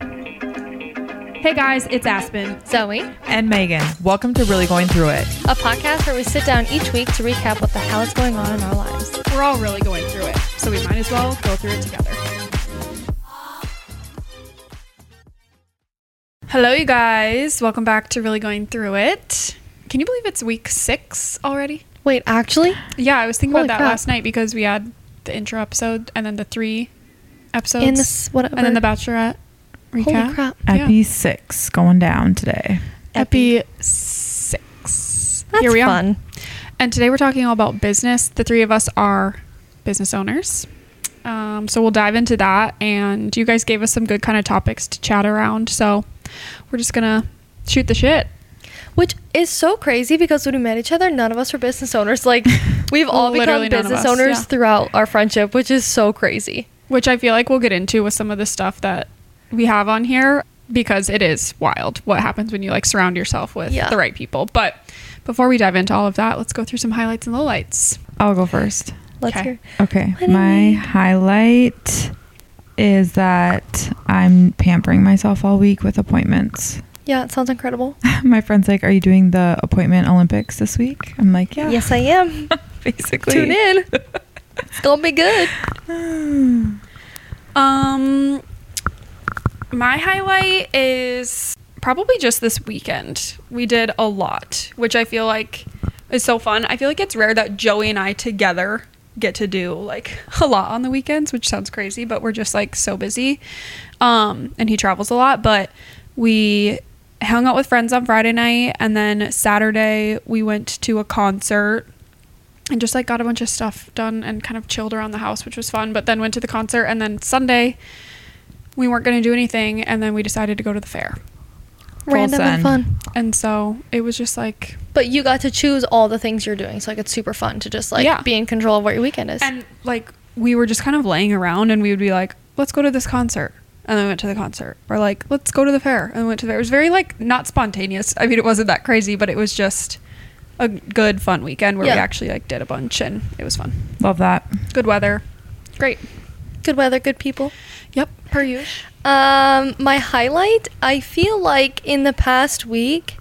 Hey guys, it's Aspen. Zoe, and Megan. Welcome to Really Going Through It, a podcast where we sit down each week to recap what the hell is going on in our lives. We're all really going through it, so we might as well go through it together. Hello, you guys. Welcome back to Really Going Through It. Can you believe it's week six already? Wait, actually? Yeah, I was thinking Holy about that crap. last night because we had the intro episode and then the three episodes In this, whatever. and then the Bachelorette recap. Holy crap. Yeah. Epi 6 going down today. Epi six. That's Here we are. And today we're talking all about business. The three of us are business owners. Um, so we'll dive into that. And you guys gave us some good kind of topics to chat around. So we're just going to shoot the shit. Which is so crazy because when we met each other, none of us were business owners. Like, we've all become Literally none of business us, owners yeah. throughout our friendship, which is so crazy. Which I feel like we'll get into with some of the stuff that we have on here because it is wild what happens when you like surround yourself with Yeah. the right people. But before we dive into all of that, let's go through some highlights and lowlights. I'll go first. Let's Okay. hear. Okay. What My highlight is that I'm pampering myself all week with appointments. Yeah, it sounds incredible. My friend's like, Are you doing the appointment Olympics this week? I'm like, Yeah. Yes, I am. Basically. Tune in. It's going to be good. Um, my highlight is probably just this weekend. We did a lot, which I feel like is so fun. I feel like it's rare that Joey and I together get to do like a lot on the weekends, which sounds crazy, but we're just like so busy. Um, and he travels a lot, but we hung out with friends on Friday night and then Saturday we went to a concert and just like got a bunch of stuff done and kind of chilled around the house, which was fun. But then went to the concert, and then Sunday we weren't going to do anything, and then we decided to go to the fair. Random and fun. And so it was just like, But you got to choose all the things you're doing. So, like, it's super fun to just, like, Yeah. be in control of what your weekend is. and like we were just kind of laying around, and we would be like, let's go to this concert. And then we went to the concert, or like, let's go to the fair, and we went to the fair. It was very like not spontaneous. I mean, it wasn't that crazy, but it was just a good, fun weekend where Yeah. we actually like did a bunch, and it was fun. Love that. Good weather, great. Good weather, good people. Yep, per usual. Um, my highlight, I feel like in the past week,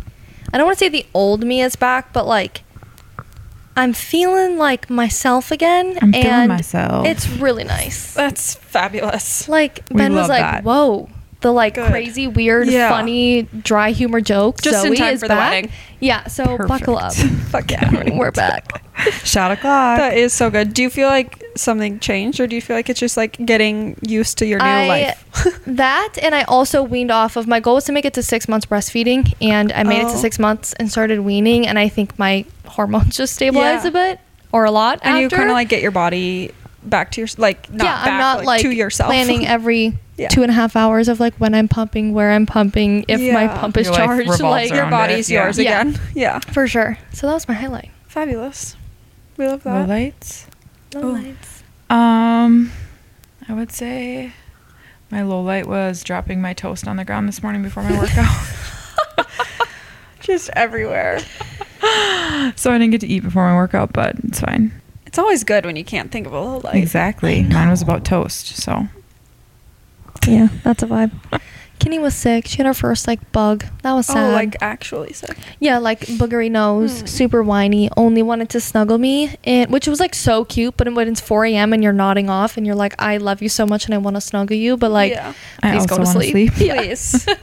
I don't want to say the old me is back, but like I'm feeling like myself again, I'm feeling and myself. it's really nice. That's fabulous. Like We Ben was like, that. "Whoa." The like Good. crazy, weird, Yeah. funny, dry humor jokes. Just in Zoe time is for the wedding. Yeah, so buckle up. Perfect. Fuck yeah. We're back. Shot o'clock. That is so good. Do you feel like something changed, or do you feel like it's just like getting used to your new I- life? that and I also weaned off of my goal was to make it to six months breastfeeding, and I made it Oh. to six months and started weaning, and I think my hormones just stabilized Yeah. a bit or a lot. and you kind of like get your body back to your like not yeah, back, I'm not like, to yourself. planning every Yeah. two and a half hours of like when I'm pumping, where I'm pumping, if my pump is Your charged, like your body's it, yours Yeah. again. Yeah, for sure. So that was my highlight. fabulous. We love that. Lowlights. lights. Um, I would say My low light was dropping my toast on the ground this morning before my workout. Just everywhere. so I didn't get to eat before my workout, but it's fine. It's always good when you can't think of a little light. exactly. Mine was about toast, so Yeah, that's a vibe. Kenny was sick. She had her first like bug. That was sad. Oh, like actually sick. yeah, like boogery nose, Hmm. super whiny. Only wanted to snuggle me, and which was like so cute. But when it's 4 a.m. and you're nodding off, and you're like, "I love you so much, and I want to snuggle you," but like, yeah. I please also go to wanna sleep. sleep. Yeah. Please.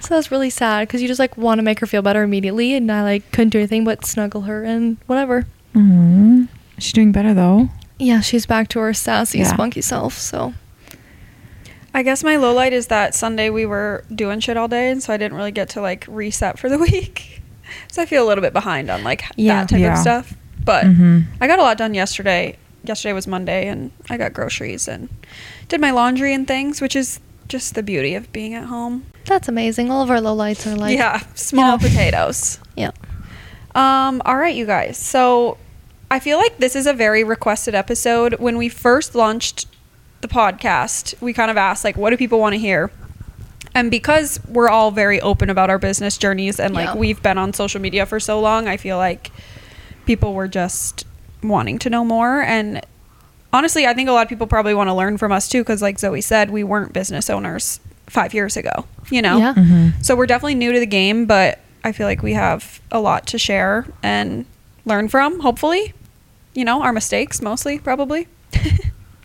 So that's really sad because you just like want to make her feel better immediately, and I like couldn't do anything but snuggle her and whatever. Mm she's doing better though. Yeah, she's back to her sassy, Yeah. spunky self. So I guess my low light is that Sunday we were doing shit all day, and so I didn't really get to like reset for the week. So I feel a little bit behind on like Yeah. that type Yeah. of stuff. But Mhm. I got a lot done yesterday. Yesterday was Monday, and I got groceries and did my laundry and things, which is just the beauty of being at home. that's amazing. All of our low lights are like, yeah, small know. potatoes. yeah. Um, all right, you guys. So I feel like this is a very requested episode. When we first launched the podcast, we kind of asked like what do people want to hear? And because we're all very open about our business journeys and like Yeah. we've been on social media for so long, I feel like people were just wanting to know more and honestly, I think a lot of people probably want to learn from us too cuz like Zoe said, we weren't business owners 5 years ago, you know. Yeah. Mhm. So we're definitely new to the game, but I feel like we have a lot to share and learn from, hopefully. You know, our mistakes mostly, probably.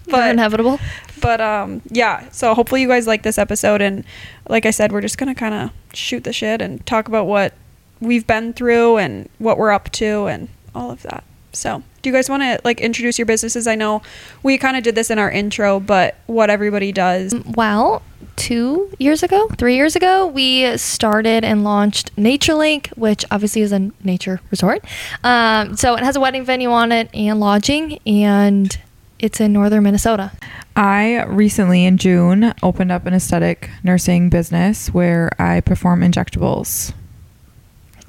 But inevitable. but um yeah, so hopefully you guys like this episode and like I said, we're just going to kind of shoot the shit and talk about what we've been through and what we're up to and all of that. So, do you guys want to like introduce your businesses? I know we kind of did this in our intro, but what everybody does. Well, two years ago, three years ago, we started and launched NatureLink, which obviously is a nature resort. Um, so it has a wedding venue on it and lodging, and it's in northern Minnesota. I recently in June opened up an aesthetic nursing business where I perform injectables.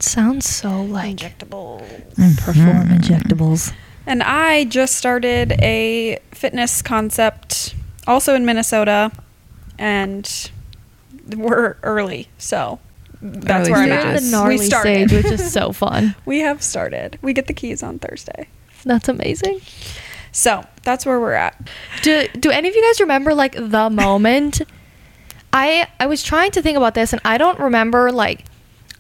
It sounds so like Injectable. Mm-hmm. perform mm-hmm. injectables. And I just started a fitness concept also in Minnesota and we're early. So that's Early where I'm at. in the stages. gnarly we started. stage, which is so fun. we have started. We get the keys on Thursday. That's amazing. So that's where we're at. Do Do any of you guys remember like the moment? I I was trying to think about this, and I don't remember like.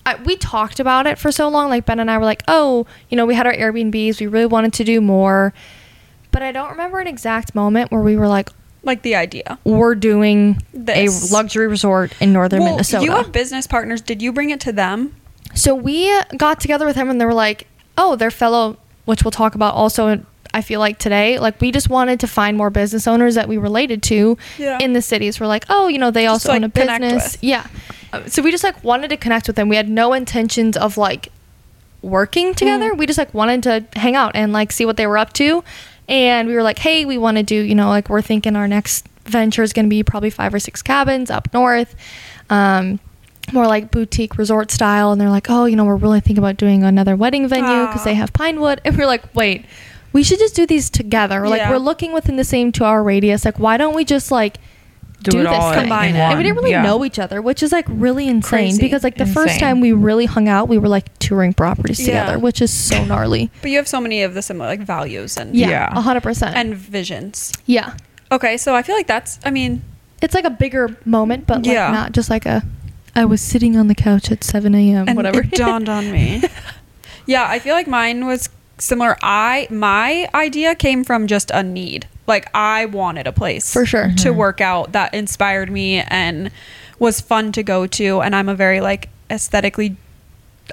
I, we talked about it for so long. Like Ben and I were like, "Oh, you know, we had our Airbnbs. We really wanted to do more," but I don't remember an exact moment where we were like, Like the idea. "We're doing This. a luxury resort in northern Well, Minnesota." you have business partners. Did you bring it to them? So we got together with them and they were like, oh, they're fellow, which we'll talk about also, I feel like today. Like, we just wanted to find more business owners that we related to Yeah. in the cities. We're like, oh, you know, they also own a business. Yeah. So we just like wanted to connect with them. We had no intentions of like Mm. working together. We just like wanted to hang out and like see what they were up to. And we were like, hey, we want to do, you know, like we're thinking our next venture is going to be probably five or six cabins up north. Um, more like boutique resort style and they're like oh you know we're really thinking about doing another wedding venue because they have pinewood and we're like wait we should just do these together like Yeah. we're looking within the same two hour radius like why don't we just like Do do, it this all Combine it. and we didn't really Yeah. know each other which is like really insane Crazy. because like the first time we really hung out we were like touring properties Yeah. together which is so gnarly But you have so many of the similar like values and yeah Yeah. a 100% and visions. yeah Okay, so I feel like that's. I mean, it's like a bigger moment but like Yeah. not just like a i was sitting on the couch at 7 a.m and whatever it dawned on me. yeah, I feel like mine was similar. I my idea came from just a need. Like I wanted a place For sure. to mm-hmm. work out that inspired me and was fun to go to. And I'm a very like aesthetically,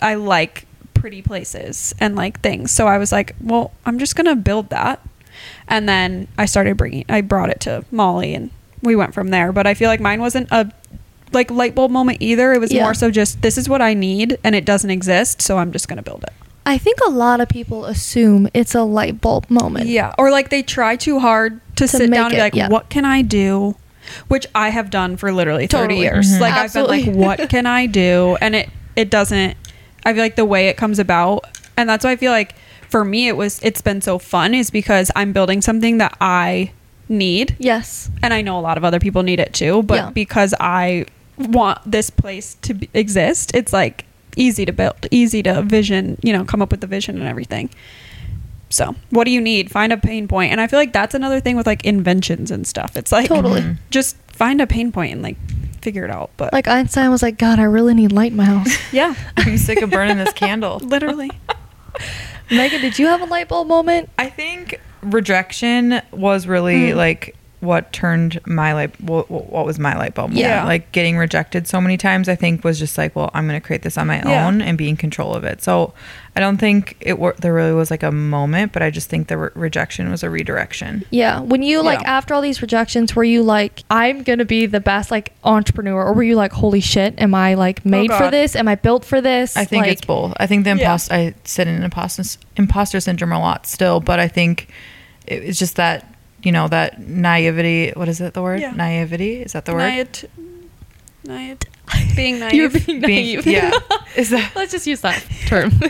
I like pretty places and like things. So I was like, well, I'm just gonna build that. And then I started bringing. I brought it to Molly, and we went from there. But I feel like mine wasn't a like light bulb moment either. It was Yeah. more so just this is what I need, and it doesn't exist, so I'm just gonna build it. I think a lot of people assume it's a light bulb moment. Yeah, or like they try too hard to, To sit down and be like, yeah. "What can I do?" Which I have done for literally thirty Totally. years. Mhm. Like Absolutely. I've been like, "What can I do?" And it it doesn't. I feel like the way it comes about, and that's why I feel like for me it was it's been so fun is because I'm building something that I need. Yes. And I know a lot of other people need it too, but Yeah. because I want this place to be, exist, it's like easy to build, easy to vision, you know, come up with the vision and everything. So, what do you need? Find a pain point. And I feel like that's another thing with like inventions and stuff. It's like Totally. just find a pain point and like figure it out. But Like Einstein was like, God, I really need light in my house. yeah, I'm sick of burning this candle. literally. Megan, did you have a light bulb moment? I think rejection was really Mm. like what turned my light what, what was my light bulb. Yeah. like getting rejected so many times i think was just like well i'm going to create this on my Yeah. own and be in control of it so i don't think it were there really was like a moment but i just think the re- rejection was a redirection Yeah. When you like Yeah. after all these rejections, were you like, I'm gonna be the best like entrepreneur, or were you like, holy shit, am I like oh, made for this? Am I built for this? i think like, it's both i think the imposter i sit in imposter imposter syndrome a lot still but i think it's just that you know that naivety what is it the word Yeah. naivety is that the word Naive. Naive. Being naive. You're being Being- naive. yeah is that Let's just use that term.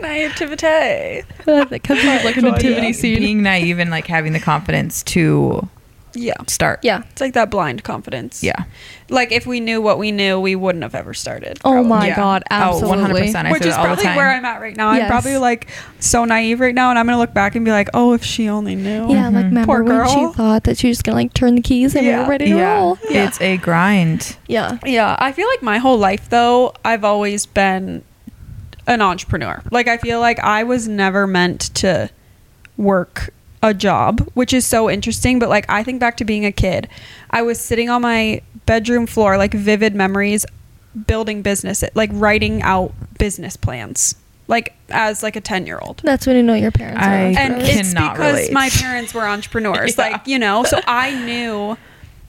Naivete. that comes with like a nativity scene. being naive and like having the confidence to Yeah. start. yeah. It's like that blind confidence. Yeah. Like if we knew what we knew, we wouldn't have ever started. Oh my Yeah. god, Oh, absolutely. 100%. I Which say is that all the probably where I'm at right now. I'm probably like so naive right now, and I'm gonna look back and be like, "Oh, if she only knew." Yeah, like mm-hmm. remember Poor when she thought that she was gonna like turn the keys and we Yeah. were ready to Yeah. roll. Yeah. It's a grind. Yeah. Yeah, I feel like my whole life though, I've always been an entrepreneur. Like I feel like I was never meant to work a job, which is so interesting, but like I think back to being a kid. I was sitting on my bedroom floor like vivid memories building business, like writing out business plans. Like as like a 10-year-old. That's when you know your parents are I- and entrepreneurs. it's cannot because relate. my parents were entrepreneurs Yeah. like you know so i knew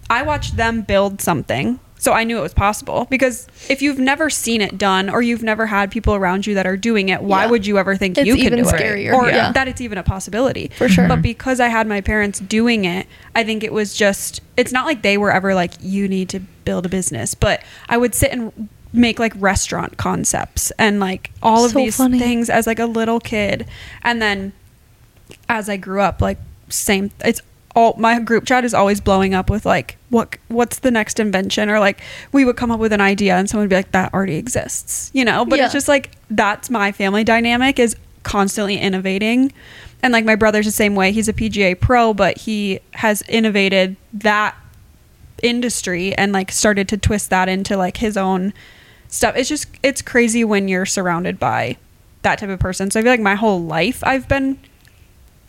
i watched them build something so i knew it was possible because if you've never seen it done or you've never had people around you that are doing it why Yeah. would you ever think It's you can do scarier, it or yeah. that it's even a possibility For sure. but because i had my parents doing it i think it was just it's not like they were ever like you need to build a business but i would sit and make like restaurant concepts and like all of So these funny. things as like a little kid and then as I grew up, like same, it's all my group chat is always blowing up with like, what, what's the next invention? Or like, we would come up with an idea and someone would be like, that already exists, you know? But Yeah. it's just like, that's my family dynamic is constantly innovating. And like my brother's the same way. He's a PGA pro, but he has innovated that industry and like started to twist that into like his own stuff. It's just, it's crazy when you're surrounded by that type of person. So I feel like my whole life I've been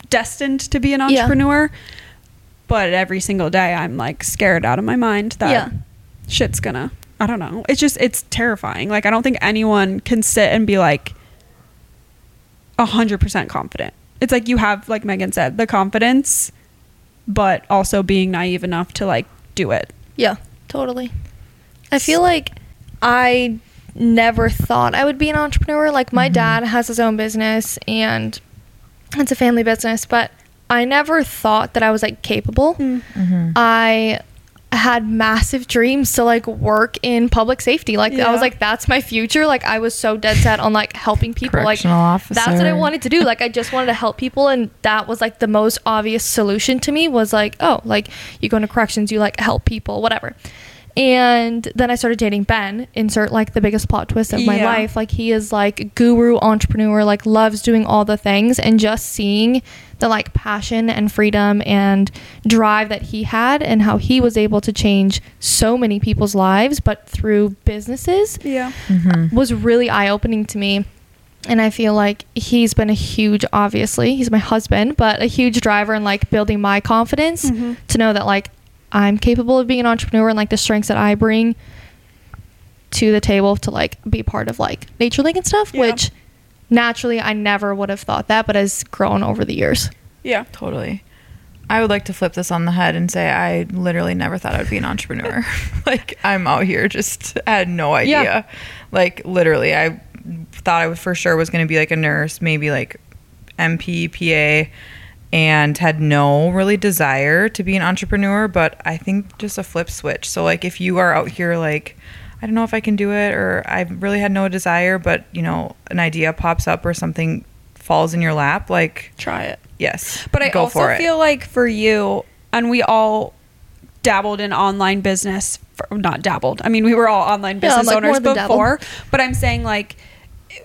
destined to be an Yeah. But every single day I'm like scared out of my mind that Yeah. shit's gonna I don't know. It's just it's terrifying. Like I don't think anyone can sit and be like a hundred percent confident. It's like you have, like Megan said, the confidence, but also being naive enough to like do it. Yeah, totally. I feel like I never thought I would be an entrepreneur. Like my mm-hmm. dad has his own business and it's a family business, but I never thought that I was like capable. Mm. Mm-hmm. I had massive dreams to like work in public safety. Like I was like that's my future. Like I was so dead set on like helping people like Correctional that's what I wanted to do. Like I just wanted to help people and that was like the most obvious solution to me was like, oh, like you go into corrections, you like help people, whatever. And then I started dating Ben, insert like the biggest plot twist of my Yeah. life. Like he is like guru entrepreneur, like loves doing all the things and just seeing the like passion and freedom and drive that he had and how he was able to change so many people's lives but through businesses Yeah. Mm-hmm. Uh, was really eye opening to me. And I feel like he's been a huge, obviously, he's my husband, but a huge driver in like building my confidence mm-hmm. to know that like I'm capable of being an entrepreneur and like the strengths that I bring to the table to like be part of like Nature Link and stuff, Yeah. which naturally I never would have thought that, but has grown over the years. Yeah. Totally. I would like to flip this on the head and say I literally never thought I would be an entrepreneur. like I'm out here just had no idea. Yeah. Like literally I thought I would for sure was going to be like a nurse, maybe like NP, PA and had no really desire to be an entrepreneur, but I think just a flip switch. So like if you are out here like I don't know if I can do it or I really had no desire, but you know, an idea pops up or something falls in your lap, like Try it. yes. But I also for it. feel like for you, and we all dabbled in online business. For, not dabbled. I mean, we were all online Yeah, business like, owners more dabble. before. But I'm saying like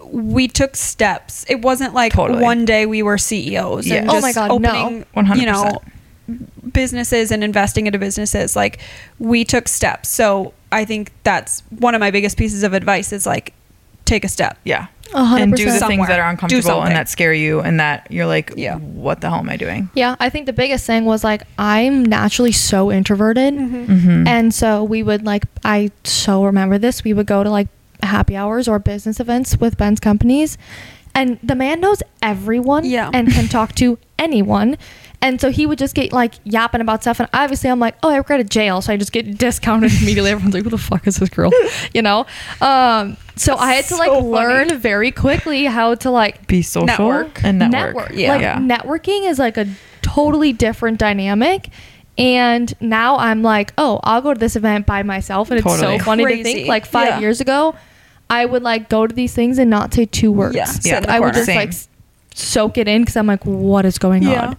we took steps. It wasn't like Totally. one day we were CEOs Yeah. and Oh my God, no. 100%. you know, businesses and investing into businesses. Like we took steps. So I think that's one of my biggest pieces of advice is like take a step. yeah. A hundred And do the percent. things that are uncomfortable and that scare you and that you're like, Yeah. what the hell am I doing? Yeah, I think the biggest thing was like I'm naturally so introverted, Mm-hmm. and so we would like I so remember this. We would go to like happy hours or business events with Ben's companies, and the man knows everyone Yeah. and can talk to anyone. And so he would just get like yapping about stuff, and obviously I'm like, oh, I work at a jail, so I just get discounted immediately. Everyone's like, who the fuck is this girl, you know? Um, so I had to like funny. learn very quickly how to like Be social Network. and network. Yeah. like yeah. networking is like a totally different dynamic. And now I'm like, oh, I'll go to this event by myself. And it's so funny to think like five Yeah. years ago, I would like go to these things and not say two words. Yeah, Yeah, I would just Same. like soak it in because I'm like, what is going Yeah. on?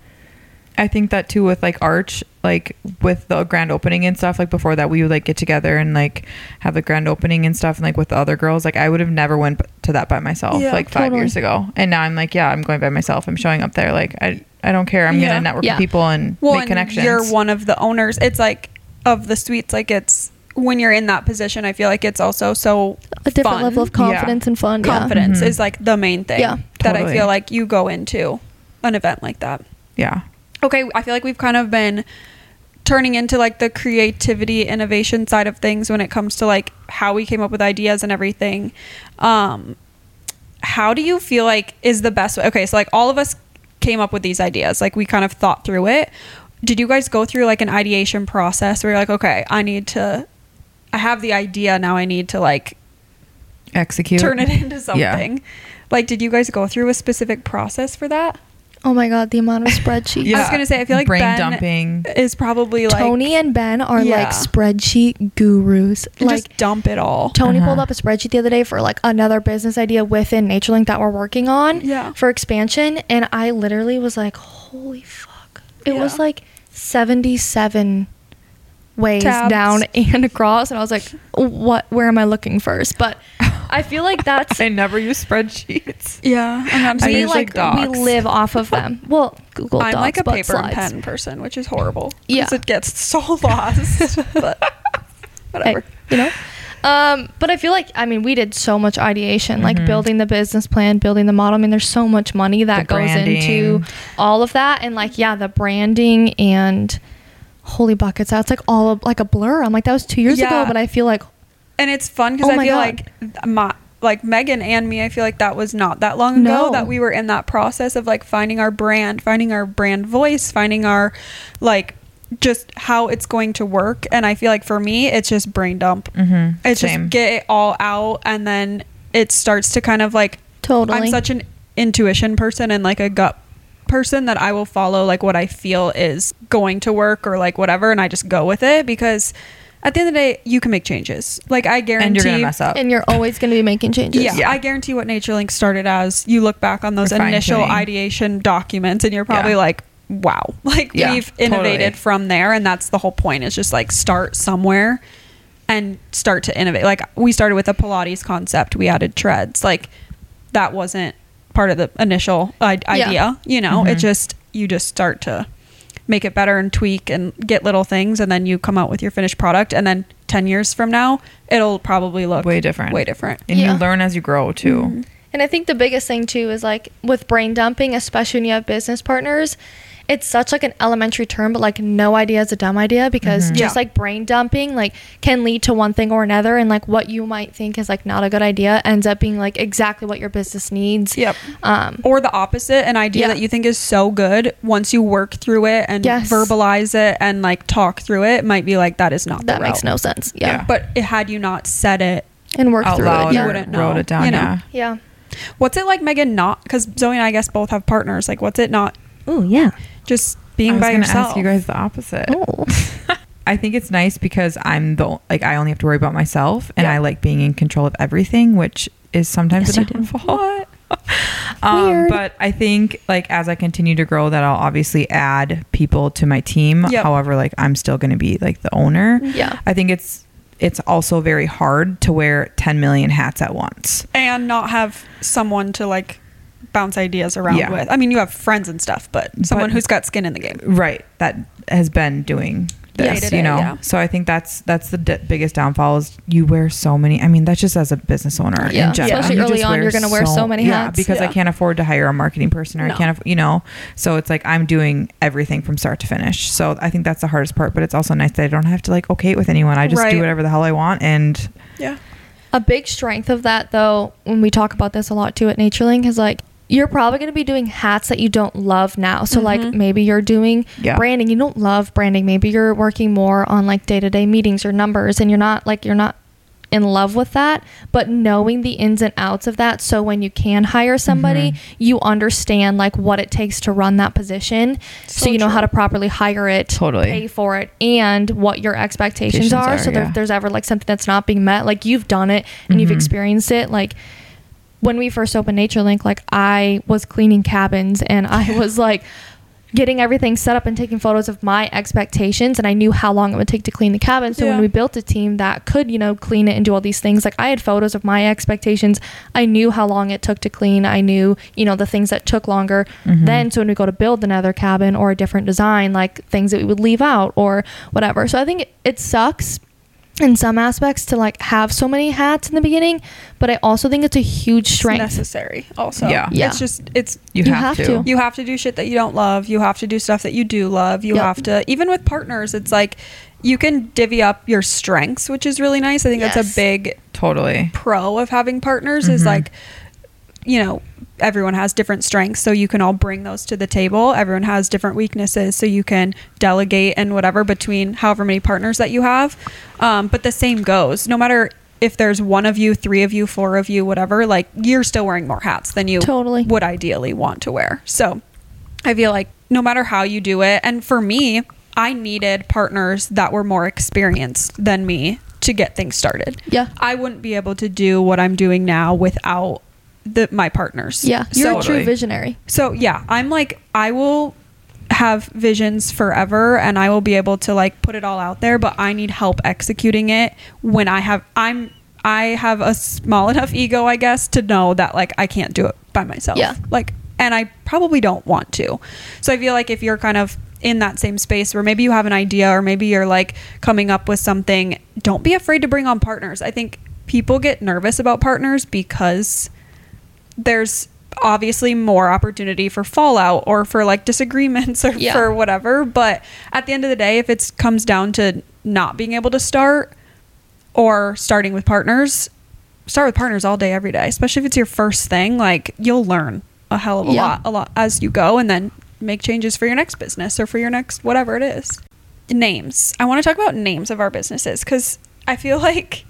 I think that too with like Arch, like with the grand opening and stuff. Like before that, we would like get together and like have the grand opening and stuff. And like with the other girls, like I would have never went to that by myself Yeah, like five totally. years ago. And now I'm like, yeah, I'm going by myself. I'm showing up there. Like I, I don't care. I'm Yeah. gonna network Yeah. with people and well, make and connections. You're one of the owners. It's like of the suites. Like it's when you're in that position. I feel like it's also so A different fun. level of confidence and fun. Yeah. confidence Mhm. is like the main thing Yeah. that I feel like you go into an event like that. yeah. Okay, I feel like we've kind of been turning into like the creativity innovation side of things when it comes to like how we came up with ideas and everything. Um how do you feel like is the best way? Okay, so like all of us came up with these ideas. Like we kind of thought through it. Did you guys go through like an ideation process where you're like, okay, I need to I have the idea now I need to like Execute. turn it into something. Yeah. something. Like, did you guys go through a specific process for that? Oh my God, the amount of spreadsheets. Yeah. I was gonna say, I feel like brain Ben dumping. is probably like Tony and Ben are Yeah. like spreadsheet gurus. Like just dump it all. Tony Uh-huh. pulled up a spreadsheet the other day for like another business idea within NatureLink that we're working on Yeah. for expansion. And I literally was like, holy fuck. It was Yeah. like 77 ways Tabs. down and across. And I was like, what, where am I looking first? But I feel like that's. I never use spreadsheets. Yeah, and I'm, I we like, like, we live off of them. Well, Google I'm Docs, like a but paper and pen person, which is horrible Yeah. it gets so lost. but Hey, whatever. you know um but i feel like i mean we did so much ideation like Mhm. building the business plan building the model i mean there's so much money that The goes into all of that and like yeah the branding and holy buckets that's like all of, like a blur i'm like that was two years Yeah. ago but i feel like And it's fun because Oh I my feel God. like my like Megan and me, I feel like that was not that long ago No. that we were in that process of like finding our brand, finding our brand voice, finding our like just how it's going to work. And I feel like for me, it's just brain dump. Mm-hmm. It's Same. just get it all out and then it starts to kind of like totally I'm such an intuition person and like a gut person that I will follow like what I feel is going to work or like whatever and I just go with it because at the end of the day you can make changes. Like I guarantee and you're gonna mess up. and you're always going to be making changes yeah, Yeah. I guarantee what NatureLink started as. You look back on those We're initial fine-tuning. ideation documents and you're probably Yeah. like, wow. Like Yeah, we've innovated totally. from there and that's the whole point is just like start somewhere and start to innovate. Like we started with a Pilates concept, we added treads. Like that wasn't part of the initial I- Yeah. idea, you know. It Mhm. just you just start to make it better and tweak and get little things and then you come out with your finished product and then 10 years from now it'll probably look Way different. way different and Yeah. you learn as you grow too. Mm-hmm. And I think the biggest thing too is like with brain dumping, especially when you have business partners, it's such like an elementary term, but like no idea is a dumb idea because Mhm. just Yeah. like brain dumping like can lead to one thing or another and like what you might think is like not a good idea ends up being like exactly what your business needs. Yep. Um or the opposite an idea Yeah. that you think is so good once you work through it and Yes. verbalize it and like talk through it, it might be like that is not that the makes no sense. Yeah. Yeah. but it, had you not said it And worked Out through loud it. you Yeah. wouldn't know, wrote it down. you know? Yeah. Yeah. what's it like megan not because zoe and i guess both have partners like what's it not Oh yeah. Just I being was by gonna yourself ask you guys the opposite. Oh. I think it's nice because I'm the like I only have to worry about myself, and Yeah. I like being in control of everything, which is sometimes Yes, a downfall. Um, but I think like as I continue to grow, that I'll obviously add people to my team. Yep. However, like I'm still going to be like the owner. Yeah. I think it's it's also very hard to wear 10 million hats at once. and not have someone to like bounce ideas around Yeah. with. I mean, you have friends and stuff, but someone But- who's got skin in the game. Right. That has been doing this, Day-to-day, you know. yeah. So I think that's that's the d- biggest downfall is you wear so many. I mean, that's just as a business owner. Yeah. in general. Especially You early on, you're gonna wear so many yeah, hats. because I can't afford to hire a marketing person or No. I can't, aff- you know. So it's like I'm doing everything from start to finish. So I think that's the hardest part. But it's also nice that I don't have to like okay with anyone. I just Right. do whatever the hell I want, and Yeah. A big strength of that, though, when we talk about this a lot too at NatureLink, is like you're probably going to be doing hats that you don't love now. So, like, maybe you're doing Yeah. branding, you don't love branding. Maybe you're working more on like day to day meetings or numbers, and you're not like, you're not in love with that, but knowing the ins and outs of that. So, when you can hire somebody, you understand like what it takes to run that position. So, So you know how to properly hire it, Totally. pay for it, and what your expectations Expectations are. are, so, yeah. if there's ever like something that's not being met, like you've done it and you've Mhm. experienced it, like when we first opened NatureLink, like I was cleaning cabins and I was like getting everything set up and taking photos of my expectations and I knew how long it would take to clean the cabin. So Yeah. when we built a team that could, you know, clean it and do all these things, like I had photos of my expectations. I knew how long it took to clean. I knew, you know, the things that took longer. Mm-hmm. Then so when we go to build another cabin or a different design, like things that we would leave out or whatever. So I think it, it sucks in some aspects to like have so many hats in the beginning, but I also think it's a huge It's strength. necessary also. Yeah. Yeah. It's just it's you, You have, have to. to. you have to do shit that you don't love. You have to do stuff that you do love. You Yep. have to even with partners, it's like you can divvy up your strengths, which is really nice. I think that's a big Totally. pro of having partners is Mhm. like you know everyone has different strengths so you can all bring those to the table. Everyone has different weaknesses so you can delegate and whatever between however many partners that you have. Um, but the same goes. No matter if there's one of you three of you four of you whatever like you're still wearing more hats than you Totally. would ideally want to wear. So i feel like no matter how you do it and for me i needed partners that were more experienced than me to get things started. Yeah. I wouldn't be able to do what I'm doing now without the my partners. Yeah, you're So, a true visionary. so yeah, I'm like I will have visions forever and I will be able to like put it all out there, but I need help executing it when I have I'm I have a small enough ego, I guess, to know that like I can't do it by myself. Yeah. Like and I probably don't want to. So I feel like if you're kind of in that same space where maybe you have an idea or maybe you're like coming up with something, don't be afraid to bring on partners. I think people get nervous about partners because there's obviously more opportunity for fallout or for like disagreements or Yeah. for whatever but at the end of the day if it comes down to not being able to start or starting with partners start with partners all day every day especially if it's your first thing like you'll learn a hell of a Yeah. lot a lot as you go and then make changes for your next business or for your next whatever it is names i want to talk about names of our businesses because i feel like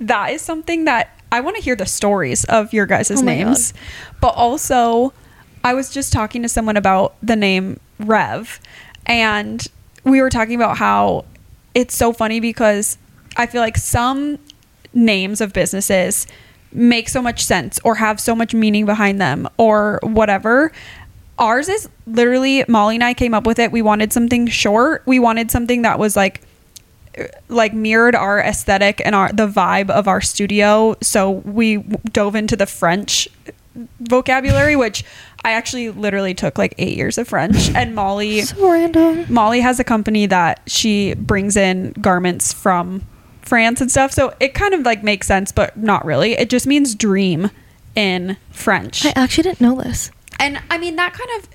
that is something that I want to hear the stories of your guys' Oh names. But also, I was just talking to someone about the name Rev, and we were talking about how it's so funny because I feel like some names of businesses make so much sense or have so much meaning behind them or whatever. Ours is literally Molly and I came up with it. We wanted something short. We wanted something that was like like mirrored our aesthetic and our the vibe of our studio. So we dove into the french vocabulary which i actually literally took like eight years of french. And molly So random. molly has a company that she brings in garments from france and stuff. So it kind of like makes sense but not really. It just means dream in french. I actually didn't know this. and I mean, that kind of,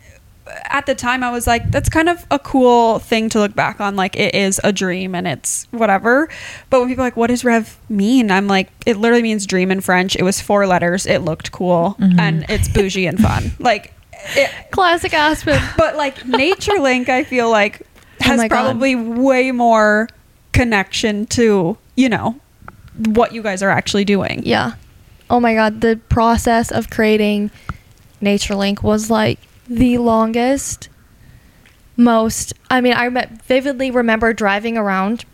at the time, I was like, that's kind of a cool thing to look back on. Like, it is a dream and it's whatever. But when people are like, what does Rev mean? I'm like, it literally means dream in French. It was four letters. It looked cool mm-hmm. and it's bougie and fun. Like, it, Classic Aspen. but like Nature Link, I feel like Oh has God. probably way more connection to, you know, what you guys are actually doing. yeah. Oh my god, the process of creating NatureLink was like the longest, most. I mean, I vividly remember driving around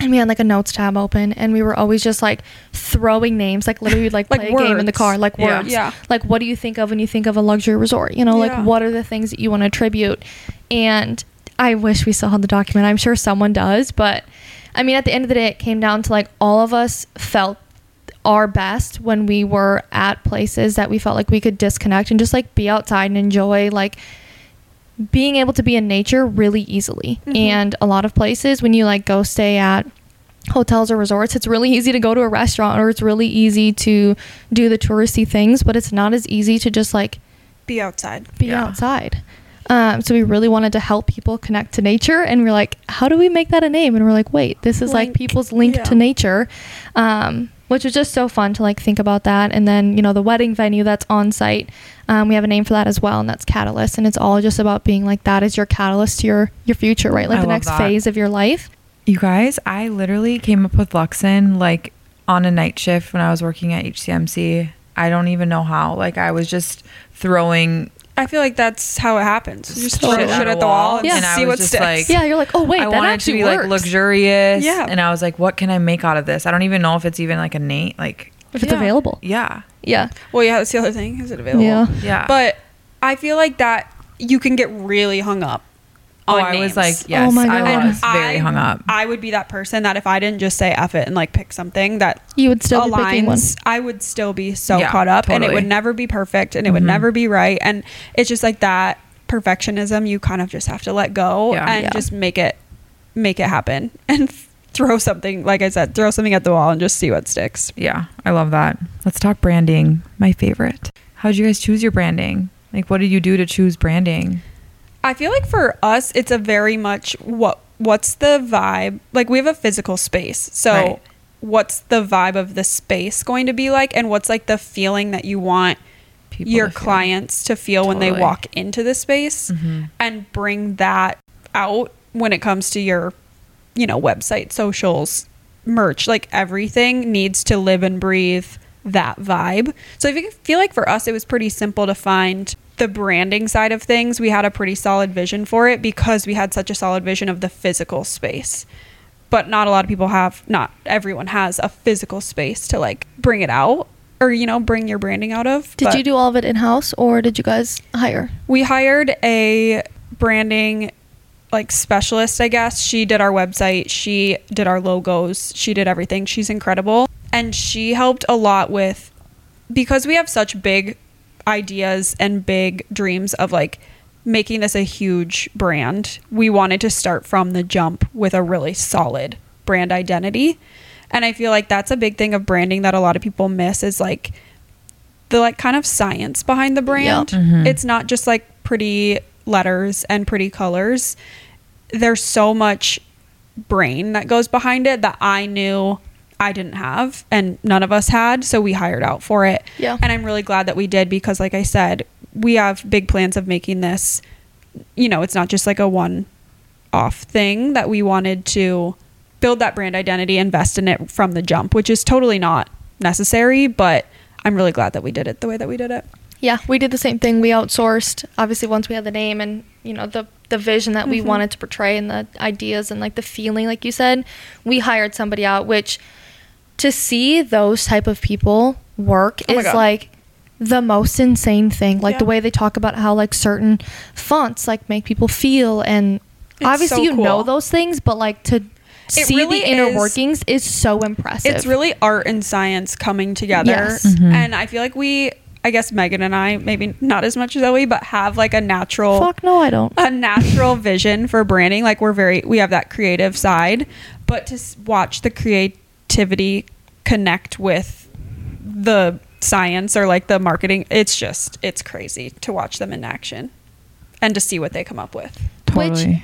and we had like a notes tab open and we were always just like throwing names like literally like Like play a game in the car like Yeah. words Yeah. like what do you think of when you think of a luxury resort you know like Yeah. what are the things that you want to attribute and i wish we still had the document i'm sure someone does but i mean at the end of the day it came down to like all of us felt our best when we were at places that we felt like we could disconnect and just like be outside and enjoy like being able to be in nature really easily. Mm-hmm. And a lot of places when you like go stay at hotels or resorts, it's really easy to go to a restaurant or it's really easy to do the touristy things, but it's not as easy to just like Be outside. be Yeah. outside. Um, so we really wanted to help people connect to nature, and we're like, how do we make that a name? And we're like, wait, this is like people's link Yeah. to nature, um, which was just so fun to like think about that. And then you know the wedding venue that's on site, um, we have a name for that as well, and that's Catalyst, and it's all just about being like that is your catalyst to your your future, right? Like I the next that. phase of your life. You guys, I literally came up with Luxon like on a night shift when I was working at HCMC. I don't even know how. Like I was just throwing I feel like that's how it happens. You just throw Totally. shit at the wall and Yeah. and see what sticks. like, Yeah, you're like, oh wait, I that wanted to be works. like luxurious. Yeah. And I was like, what can I make out of this? I don't even know if it's even like a Nate. Like, if it's Yeah. available. yeah. Yeah, well, yeah, that's the other thing. Is it available? Yeah. Yeah. But I feel like that you can get really hung up. Oh, on I was like, yes, my I God. was very I- hung up. I would be that person that if I didn't just say F it and like pick something that you would still be picking one. aligns, I would still be so Yeah, caught up and it totally. would never be perfect and it would Mhm. never be right. And it's just like that perfectionism you kind of just have to let go Yeah. and Yeah. just make it make it happen and throw something like I said, throw something at the wall and just see what sticks. yeah, I love that. Let's talk branding. My favorite. How did you guys choose your branding? Like, what did you do to choose branding? I feel like for us, it's a very much what what's the vibe? Like we have a physical space, so Right. what's the vibe of the space going to be like, and what's like the feeling that you want People your to clients to feel when they walk into the space, Mhm. and bring that out when it comes to your, you know, website, socials, merch. Like everything needs to live and breathe that vibe. So I feel like for us, it was pretty simple to find the branding side of things. We had a pretty solid vision for it because we had such a solid vision of the physical space. But not a lot of people have, not everyone has a physical space to like bring it out or, you know, bring your branding out of. Did But- you do all of it in house or did you guys hire? we hired a branding like specialist i guess she did our website she did our logos she did everything she's incredible and she helped a lot with because we have such big ideas and big dreams of like making this a huge brand we wanted to start from the jump with a really solid brand identity and i feel like that's a big thing of branding that a lot of people miss is like the like kind of science behind the brand. Mhm. It's not just like pretty letters and pretty colors. There's so much brain that goes behind it that I knew I didn't have and none of us had, so we hired out for it. Yeah. And I'm really glad that we did because like I said, we have big plans of making this you know, it's not just like a one off thing that we wanted to build that brand identity, invest in it from the jump, which is totally not necessary, but I'm really glad that we did it the way that we did it. Yeah, we did the same thing. We outsourced. Obviously, once we had the name and you know the the vision that we Mhm. wanted to portray and the ideas and like the feeling, like you said, we hired somebody out. Which to see those type of people work Oh is God. like the most insane thing. Like the way they talk about how like certain fonts like make people feel, and It's obviously so you know those things, but like to It see really the inner is- workings is so impressive. It's really art and science coming together. Yes. Mhm. And I feel like we, I guess Megan and I, maybe not as much as Zoe, but have like a natural. fuck no, I don't. a natural vision for branding. Like we're very, we have that creative side, but to s- watch the creativity connect with the science or like the marketing, it's just, it's crazy to watch them in action and to see what they come up with. Which- Totally.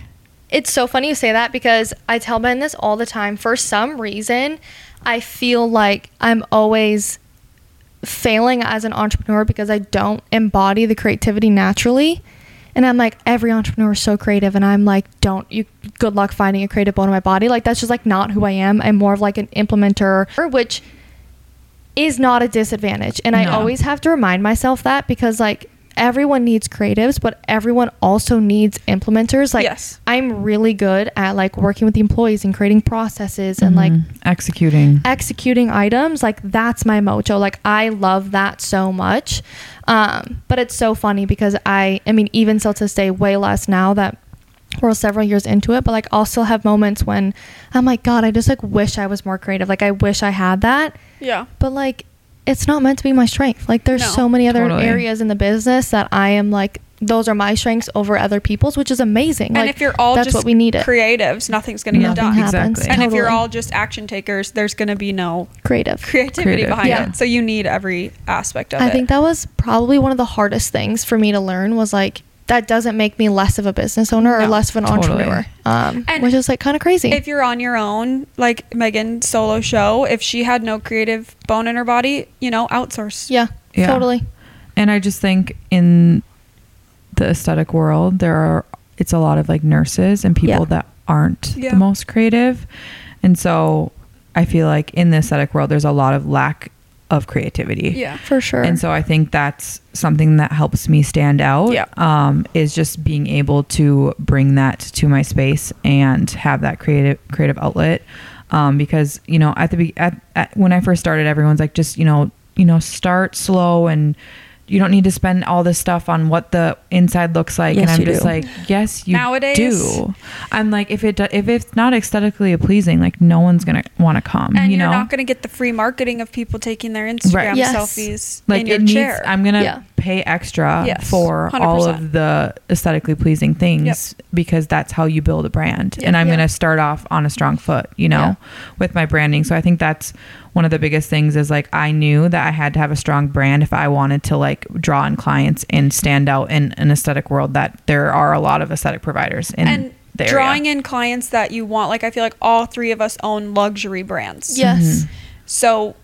It's so funny you say that because I tell Ben this all the time. For some reason, I feel like I'm always failing as an entrepreneur because I don't embody the creativity naturally. And I'm like, every entrepreneur is so creative. And I'm like, don't you, good luck finding a creative bone in my body. Like, that's just like not who I am. I'm more of like an implementer, which is not a disadvantage. And I always have to remind myself that because, like, everyone needs creatives, but everyone also needs implementers. Like Yes. I'm really good at like working with the employees and creating processes and like Mhm. executing. executing items like that's my mojo like i love that so much um but it's so funny because i i mean even still to this day way less now that we're several years into it but like i'll still have moments when i'm like god i just like wish i was more creative like i wish i had that Yeah. but like it's not meant to be my strength like there's No, so many other totally. areas in the business that i am like those are my strengths over other people's which is amazing And like if you're all that's just what we need creatives, nothing's going to get done. Exactly. And if you're all just action takers, there's going to be no creative creativity Creative, behind yeah. it. So you need every aspect of I it. I think that was probably one of the hardest things for me to learn was like that doesn't make me less of a business owner or No, less of an totally. entrepreneur. Um, And which is like kind of crazy. if you're on your own, like Megan solo show, if she had no creative bone in her body, you know, outsource. yeah, Yeah. totally. And I just think in the aesthetic world, there are it's a lot of like nurses and people Yeah. that aren't Yeah. the most creative. And so I feel like in the aesthetic world there's a lot of lack of creativity. Yeah. For sure. And so I think that's something that helps me stand out. Yeah. Um, is just being able to bring that to my space and have that creative creative outlet. Um, because you know at the be- at, at when I first started, everyone's like, just you know you know start slow and you don't need to spend all this stuff on what the inside looks like. Yes, and I'm you just do. like, yes, you Nowadays- do. I'm like, if it do- if it's not aesthetically pleasing, like no one's gonna want to come. And you you are know, not going to get the free marketing of people taking their Instagram Right. Yes. selfies like in your it needs chair. i'm gonna Yeah. Pay extra Yes, for all 100%. of the aesthetically pleasing things because that's how you build a brand Yep. and i'm Yeah. gonna start off on a strong foot you know Yeah. with my branding so i think that's one of the biggest things is like i knew that i had to have a strong brand if i wanted to like draw in clients and stand out in an aesthetic world that there are a lot of aesthetic providers in and drawing in clients that you want. Like I feel like all three of us own luxury brands. yes. Mm-hmm. So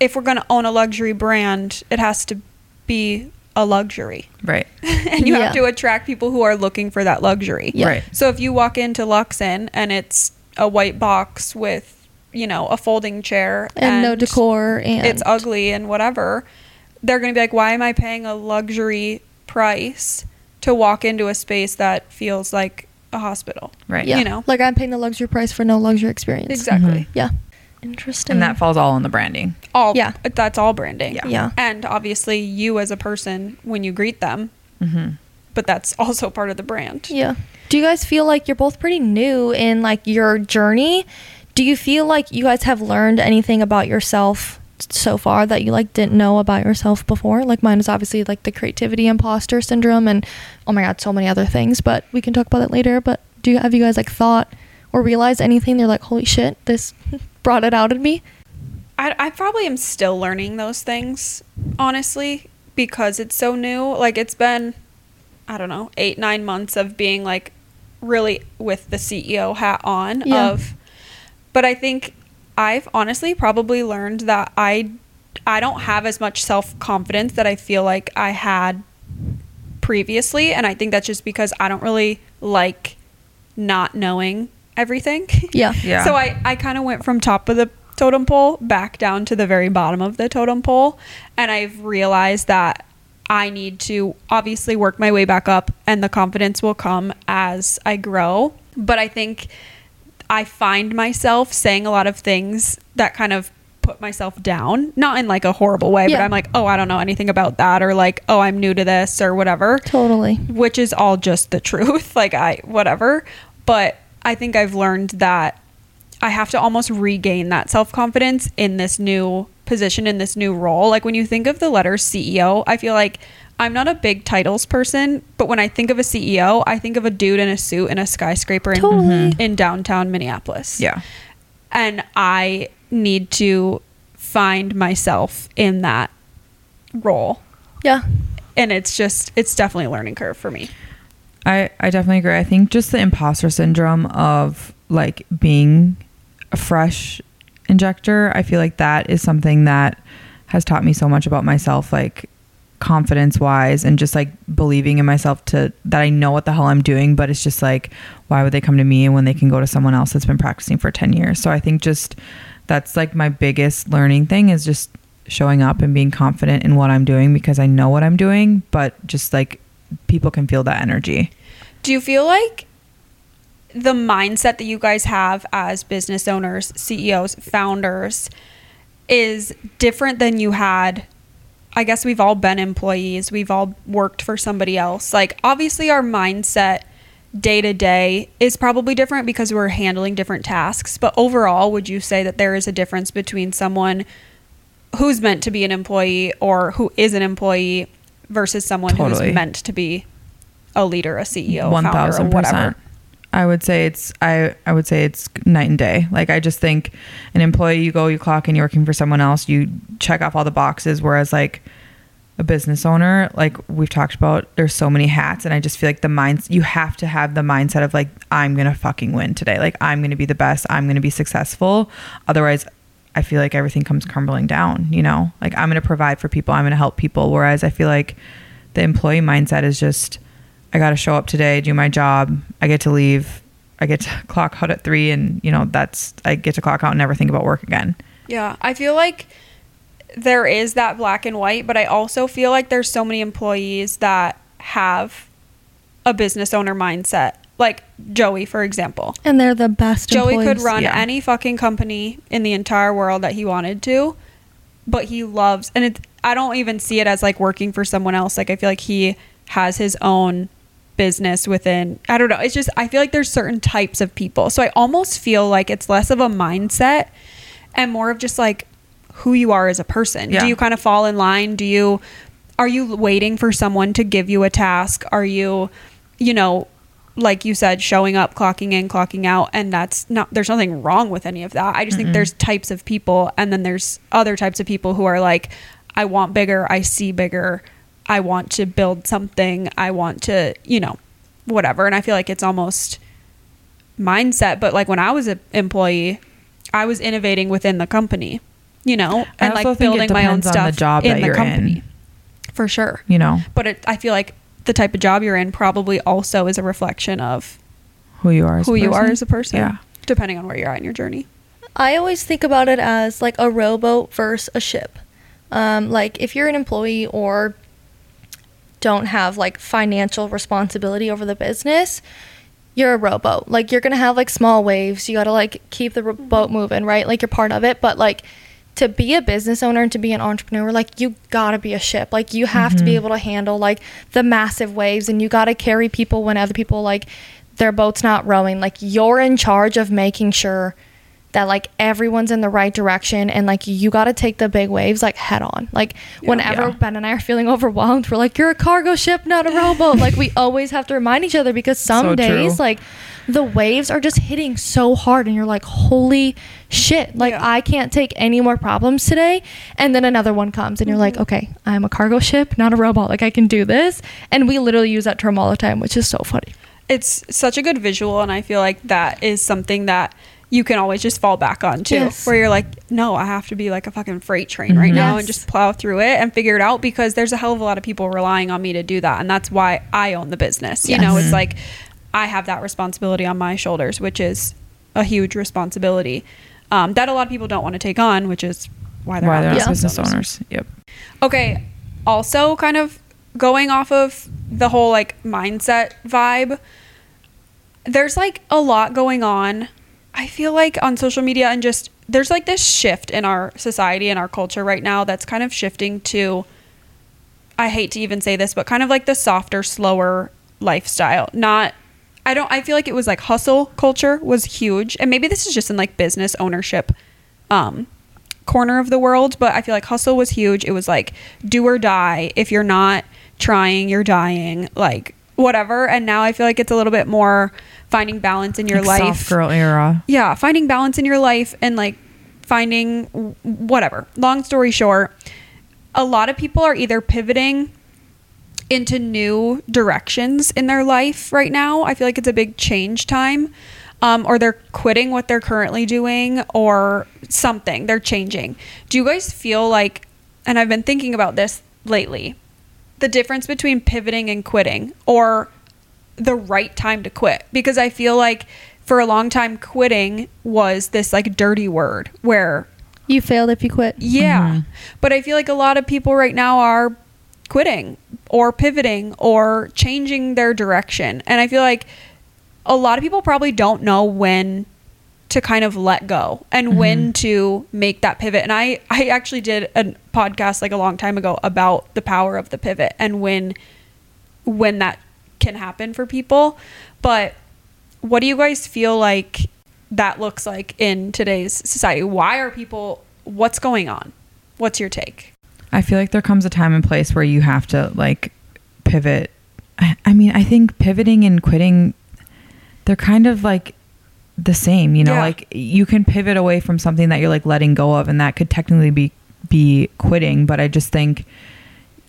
if we're going to own a luxury brand, it has to be a luxury. right and you Yeah. have to attract people who are looking for that luxury. Yeah. right So if you walk into Luxon and it's a white box with, you know, a folding chair And, no decor and it's ugly and whatever, they're going to be like, why am I paying a luxury price to walk into a space that feels like a hospital? right yeah. you know. Like I'm paying the luxury price for no luxury experience. Exactly. Mm-hmm. Yeah. Interesting. and that falls all in the branding All Yeah. that's all branding. Yeah. Yeah. And obviously you as a person when you greet them, mm-hmm. but that's also part of the brand. Yeah. Do you guys feel like you're both pretty new in like your journey? Do you feel like you guys have learned anything about yourself so far that you like didn't know about yourself before? Like mine is obviously like the creativity imposter syndrome and oh my god, so many other things, but we can talk about it later, but do you have you guys like thought or realized anything they're like holy shit, this brought it out in me? I, I probably am still learning those things, honestly, because it's so new. Like, it's been, I don't know, eight, nine months of being like really with the CEO hat on. Yeah. Of, but I think I've honestly probably learned that I, I don't have as much self confidence that I feel like I had previously. And I think that's just because I don't really like not knowing everything. Yeah. Yeah. So I, I kind of went from top of the totem pole back down to the very bottom of the totem pole. And I've realized that I need to obviously work my way back up and the confidence will come as I grow. But I think I find myself saying a lot of things that kind of put myself down, not in like a horrible way, but I'm like, oh, I don't know anything about that, or like, oh, I'm new to this, or whatever Totally. which is all just the truth like i whatever but i think i've learned that i have to almost regain that self-confidence in this new position in this new role. Like when you think of the letter ceo i feel like i'm not a big titles person but when i think of a ceo i think of a dude in a suit in a skyscraper in, Totally. Mm-hmm. in downtown minneapolis. Yeah. And i need to find myself in that role. Yeah. and it's just it's definitely a learning curve for me I, I definitely agree. I think just the imposter syndrome of like being a fresh injector, I feel like that is something that has taught me so much about myself, like confidence wise and just like believing in myself to that I know what the hell I'm doing, but it's just like, why would they come to me when they can go to someone else that's been practicing for 10 years? So I think just that's like my biggest learning thing is just showing up and being confident in what I'm doing because I know what I'm doing, but just like people can feel that energy. Do you feel like the mindset that you guys have as business owners, CEOs, founders is different than you had? I guess we've all been employees, we've all worked for somebody else. Like, obviously, our mindset day to day is probably different because we're handling different tasks. But overall, would you say that there is a difference between someone who's meant to be an employee or who is an employee versus someone Totally. who's meant to be a leader, a CEO, One thousand whatever? percent. I would say it's I I would say it's night and day. Like I just think an employee, you go, you clock in, you're working for someone else, you check off all the boxes. Whereas like a business owner, like we've talked about, there's so many hats, and I just feel like the minds you have to have the mindset of like I'm gonna fucking win today. Like I'm gonna be the best. I'm gonna be successful. Otherwise, I feel like everything comes crumbling down. You know, like I'm gonna provide for people. I'm gonna help people. Whereas I feel like the employee mindset is just I got to show up today, do my job. I get to leave. I get to clock out at three, and you know that's I get to clock out and never think about work again. Yeah, I feel like there is that black and white, but I also feel like there's so many employees that have a business owner mindset. Like Joey, for example. And they're the best. Joey could run Yeah. any fucking company in the entire world that he wanted to, but he loves and it I don't even see it as like working for someone else. Like I feel like he has his own business within I don't know. It's just I feel like there's certain types of people. So I almost feel like it's less of a mindset and more of just like who you are as a person. Yeah. Do you kind of fall in line? Do you are you waiting for someone to give you a task? Are you you know like you said showing up clocking in clocking out and that's not there's nothing wrong with any of that i just think there's types of people and then there's other types of people who are like i want bigger i see bigger i want to build something i want to you know whatever and i feel like it's almost mindset but like when i was an employee i was innovating within the company you know and also like building my own stuff the job in that the company in. for sure You know but it, I feel like the type of job you're in probably also is a reflection of who you are. As who a you are person. as a person. Yeah. Depending on where you're at in your journey. I always think about it as like a rowboat versus a ship. Um, like if you're an employee or don't have like financial responsibility over the business, you're a rowboat. Like you're gonna have like small waves. You gotta like keep the ro- boat moving, right? Like you're part of it. But like to be a business owner and to be an entrepreneur, like you gotta be a ship. Like you have to be mm-hmm. able to handle like the massive waves, and you gotta carry people when other people like their boat's not rowing. Like you're in charge of making sure that like everyone's in the right direction and like you got to take the big waves like head on. Like whenever Yeah. Ben and I are feeling overwhelmed, we're like, "You're a cargo ship, not a rowboat." like we always have to remind each other because some So days true. like the waves are just hitting so hard and you're like, "Holy shit." Like Yeah. I can't take any more problems today. And then another one comes and you're like, mm-hmm. "Okay, I'm a cargo ship, not a robot. Like I can do this." And we literally use that term all the time, which is so funny. It's such a good visual, and I feel like that is something that you can always just fall back on too. Yes. Where you're like, no, I have to be like a fucking freight train right now and just plow through it and figure it out because there's a hell of a lot of people relying on me to do that. And that's why I own the business. You know, it's like I have that responsibility on my shoulders, which is a huge responsibility um, that a lot of people don't want to take on, which is why they're, Why not they're not Yeah. business owners. Yep. Okay. Also, kind of going off of the whole like mindset vibe, there's like a lot going on. I feel like on social media and just there's like this shift in our society and our culture right now that's kind of shifting to I hate to even say this, but kind of like the softer, slower lifestyle. Not I don't I feel like it was like hustle culture was huge. And maybe this is just in like business ownership um corner of the world, but I feel like hustle was huge. It was like do or die. If you're not trying, you're dying. Like whatever. And now I feel like it's a little bit more finding balance in your Like life Soft girl era. yeah, finding balance in your life and like finding whatever. Long story short, a lot of people are either pivoting into new directions in their life right now. I feel like it's a big change time. Um, or they're quitting what they're currently doing or something. They're changing. Do you guys feel like, and I've been thinking about this lately, the difference between pivoting and quitting or the right time to quit because I feel like for a long time quitting was this like dirty word where You failed if you quit. Yeah. Mm-hmm. But I feel like a lot of people right now are quitting or pivoting or changing their direction. And I feel like a lot of people probably don't know when to kind of let go and mm-hmm. when to make that pivot. And I I actually did a podcast like a long time ago about the power of the pivot and when when that can happen for people. But what do you guys feel like that looks like in today's society? Why are people what's going on? What's your take? I feel like there comes a time and place where you have to like pivot. I, I mean, I think pivoting and quitting, they're kind of like the same, you know, Yeah. like you can pivot away from something that you're like letting go of and that could technically be be quitting, but I just think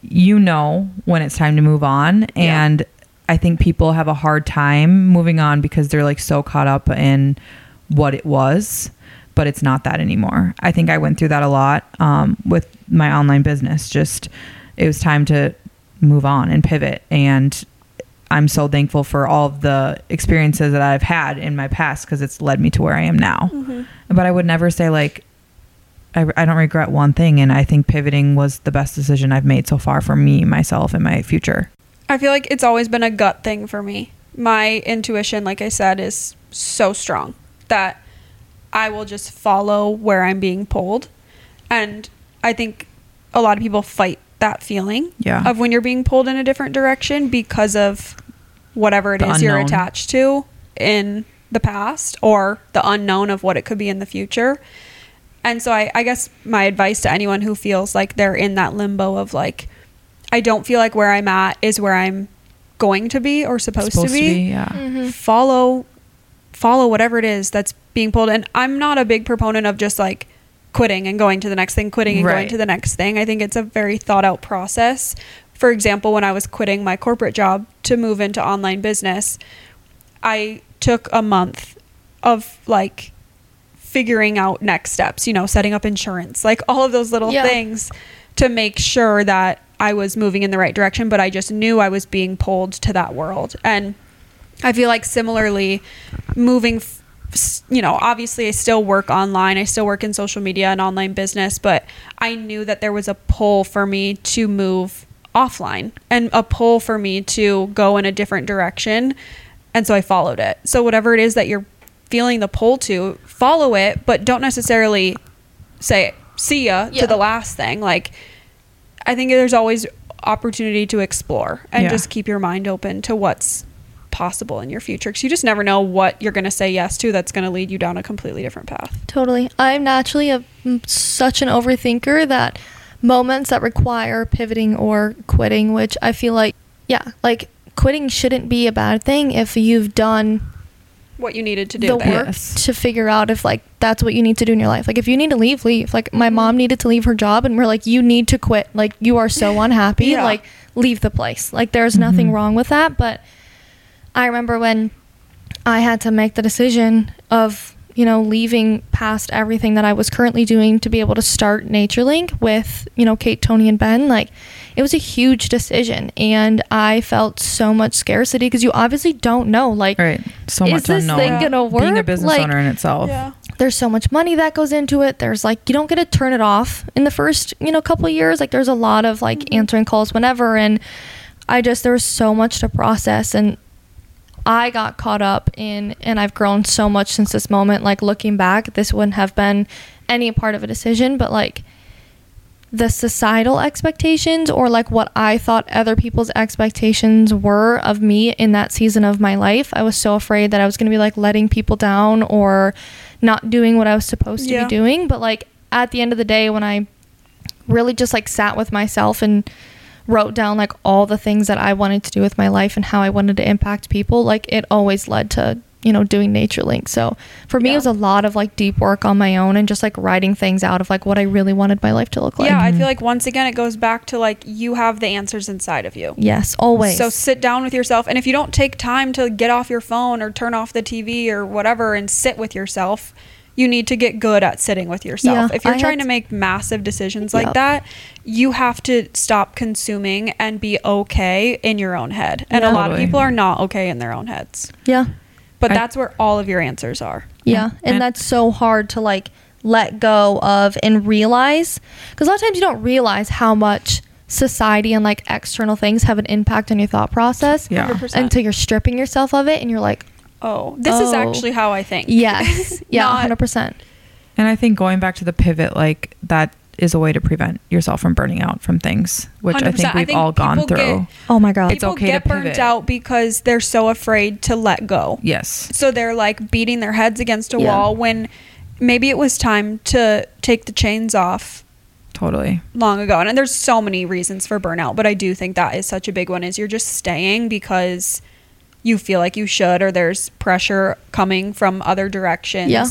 you know when it's time to move on Yeah. and I think people have a hard time moving on because they're like so caught up in what it was, but it's not that anymore. I think I went through that a lot um, with my online business. Just it was time to move on and pivot, and I'm so thankful for all of the experiences that I've had in my past because it's led me to where I am now. Mm-hmm. But I would never say like I, I don't regret one thing, and I think pivoting was the best decision I've made so far for me, myself, and my future. I feel like it's always been a gut thing for me. My intuition, like I said, is so strong that I will just follow where I'm being pulled. And I think a lot of people fight that feeling Yeah. of when you're being pulled in a different direction because of whatever it is The you're unknown. attached to in the past or the unknown of what it could be in the future. And so I, I guess my advice to anyone who feels like they're in that limbo of like, I don't feel like where I'm at is where I'm going to be or supposed, to be. yeah. Mm-hmm. Follow follow whatever it is that's being pulled. And I'm not a big proponent of just like quitting and going to the next thing, quitting and going to the next thing. I think it's a very thought out process. For example, when I was quitting my corporate job to move into online business, I took a month of like figuring out next steps, you know, setting up insurance, like all of those little Yeah. things to make sure that I was moving in the right direction, but I just knew I was being pulled to that world. And I feel like similarly moving f- you know, obviously I still work online. I still work in social media and online business, but I knew that there was a pull for me to move offline and a pull for me to go in a different direction. And so I followed it. So whatever it is that you're feeling the pull to, follow it, but don't necessarily say see ya Yeah. to the last thing. Like I think there's always opportunity to explore and Yeah. just keep your mind open to what's possible in your future because you just never know what you're going to say yes to that's going to lead you down a completely different path. Totally. I'm naturally a such an overthinker that moments that require pivoting or quitting, which I feel like, yeah, like quitting shouldn't be a bad thing if you've done What you needed to do the there. work Yes. to figure out if like that's what you need to do in your life. Like if you need to leave, leave. Like my mom mm-hmm. needed to leave her job and we're like, you need to quit. Like you are so unhappy. Yeah. Like leave the place. Like there's mm-hmm. nothing wrong with that. But I remember when I had to make the decision of, you know, leaving past everything that I was currently doing to be able to start NatureLink with, you know, Kate, Tony, and Ben. Like, it was a huge decision. And I felt so much scarcity because you obviously don't know. Like, Right. So Is much this unknown. thing gonna work? Being a business Like- owner in itself. Yeah. there's so much money that goes into it. There's like you don't get to turn it off in the first, you know, couple of years. Like there's a lot of like mm-hmm. answering calls whenever and I just there was so much to process and I got caught up in and I've grown so much since this moment. Like looking back, this wouldn't have been any part of a decision, but like the societal expectations or like what I thought other people's expectations were of me in that season of my life. I was so afraid that I was going to be like letting people down or not doing what I was supposed to Yeah. be doing. But like at the end of the day, when I really just like sat with myself and wrote down like all the things that I wanted to do with my life and how I wanted to impact people, like it always led to, you know, doing Nature Link. So for me, Yeah. it was a lot of like deep work on my own and just like writing things out of like what I really wanted my life to look like. Yeah, I feel like once again it goes back to like you have the answers inside of you. Yes, always. So sit down with yourself and if you don't take time to get off your phone or turn off the TV or whatever and sit with yourself, you need to get good at sitting with yourself. Yeah, if you're I trying to to- make massive decisions like Yep. that, you have to stop consuming and be okay in your own head. And Yeah. a lot of people are not okay in their own heads. yeah. But I- that's where all of your answers are. Yeah, and And- that's so hard to like let go of and realize because a lot of times you don't realize how much society and like external things have an impact on your thought process Yeah. 100%. until you're stripping yourself of it and you're like oh, this is Oh. actually how I think. yes yeah Not- 100% And I think going back to the pivot, like that is a way to prevent yourself from burning out from things, which I 100%. think I we've think all gone people through. get- oh my god It's People okay to get burnt pivot. out because they're so afraid to let go. yes. So they're like beating their heads against a Yeah. wall when maybe it was time to take the chains off Totally. long ago. And there's so many reasons for burnout, but I do think that is such a big one is you're just staying because you feel like you should or there's pressure coming from other directions. Yeah.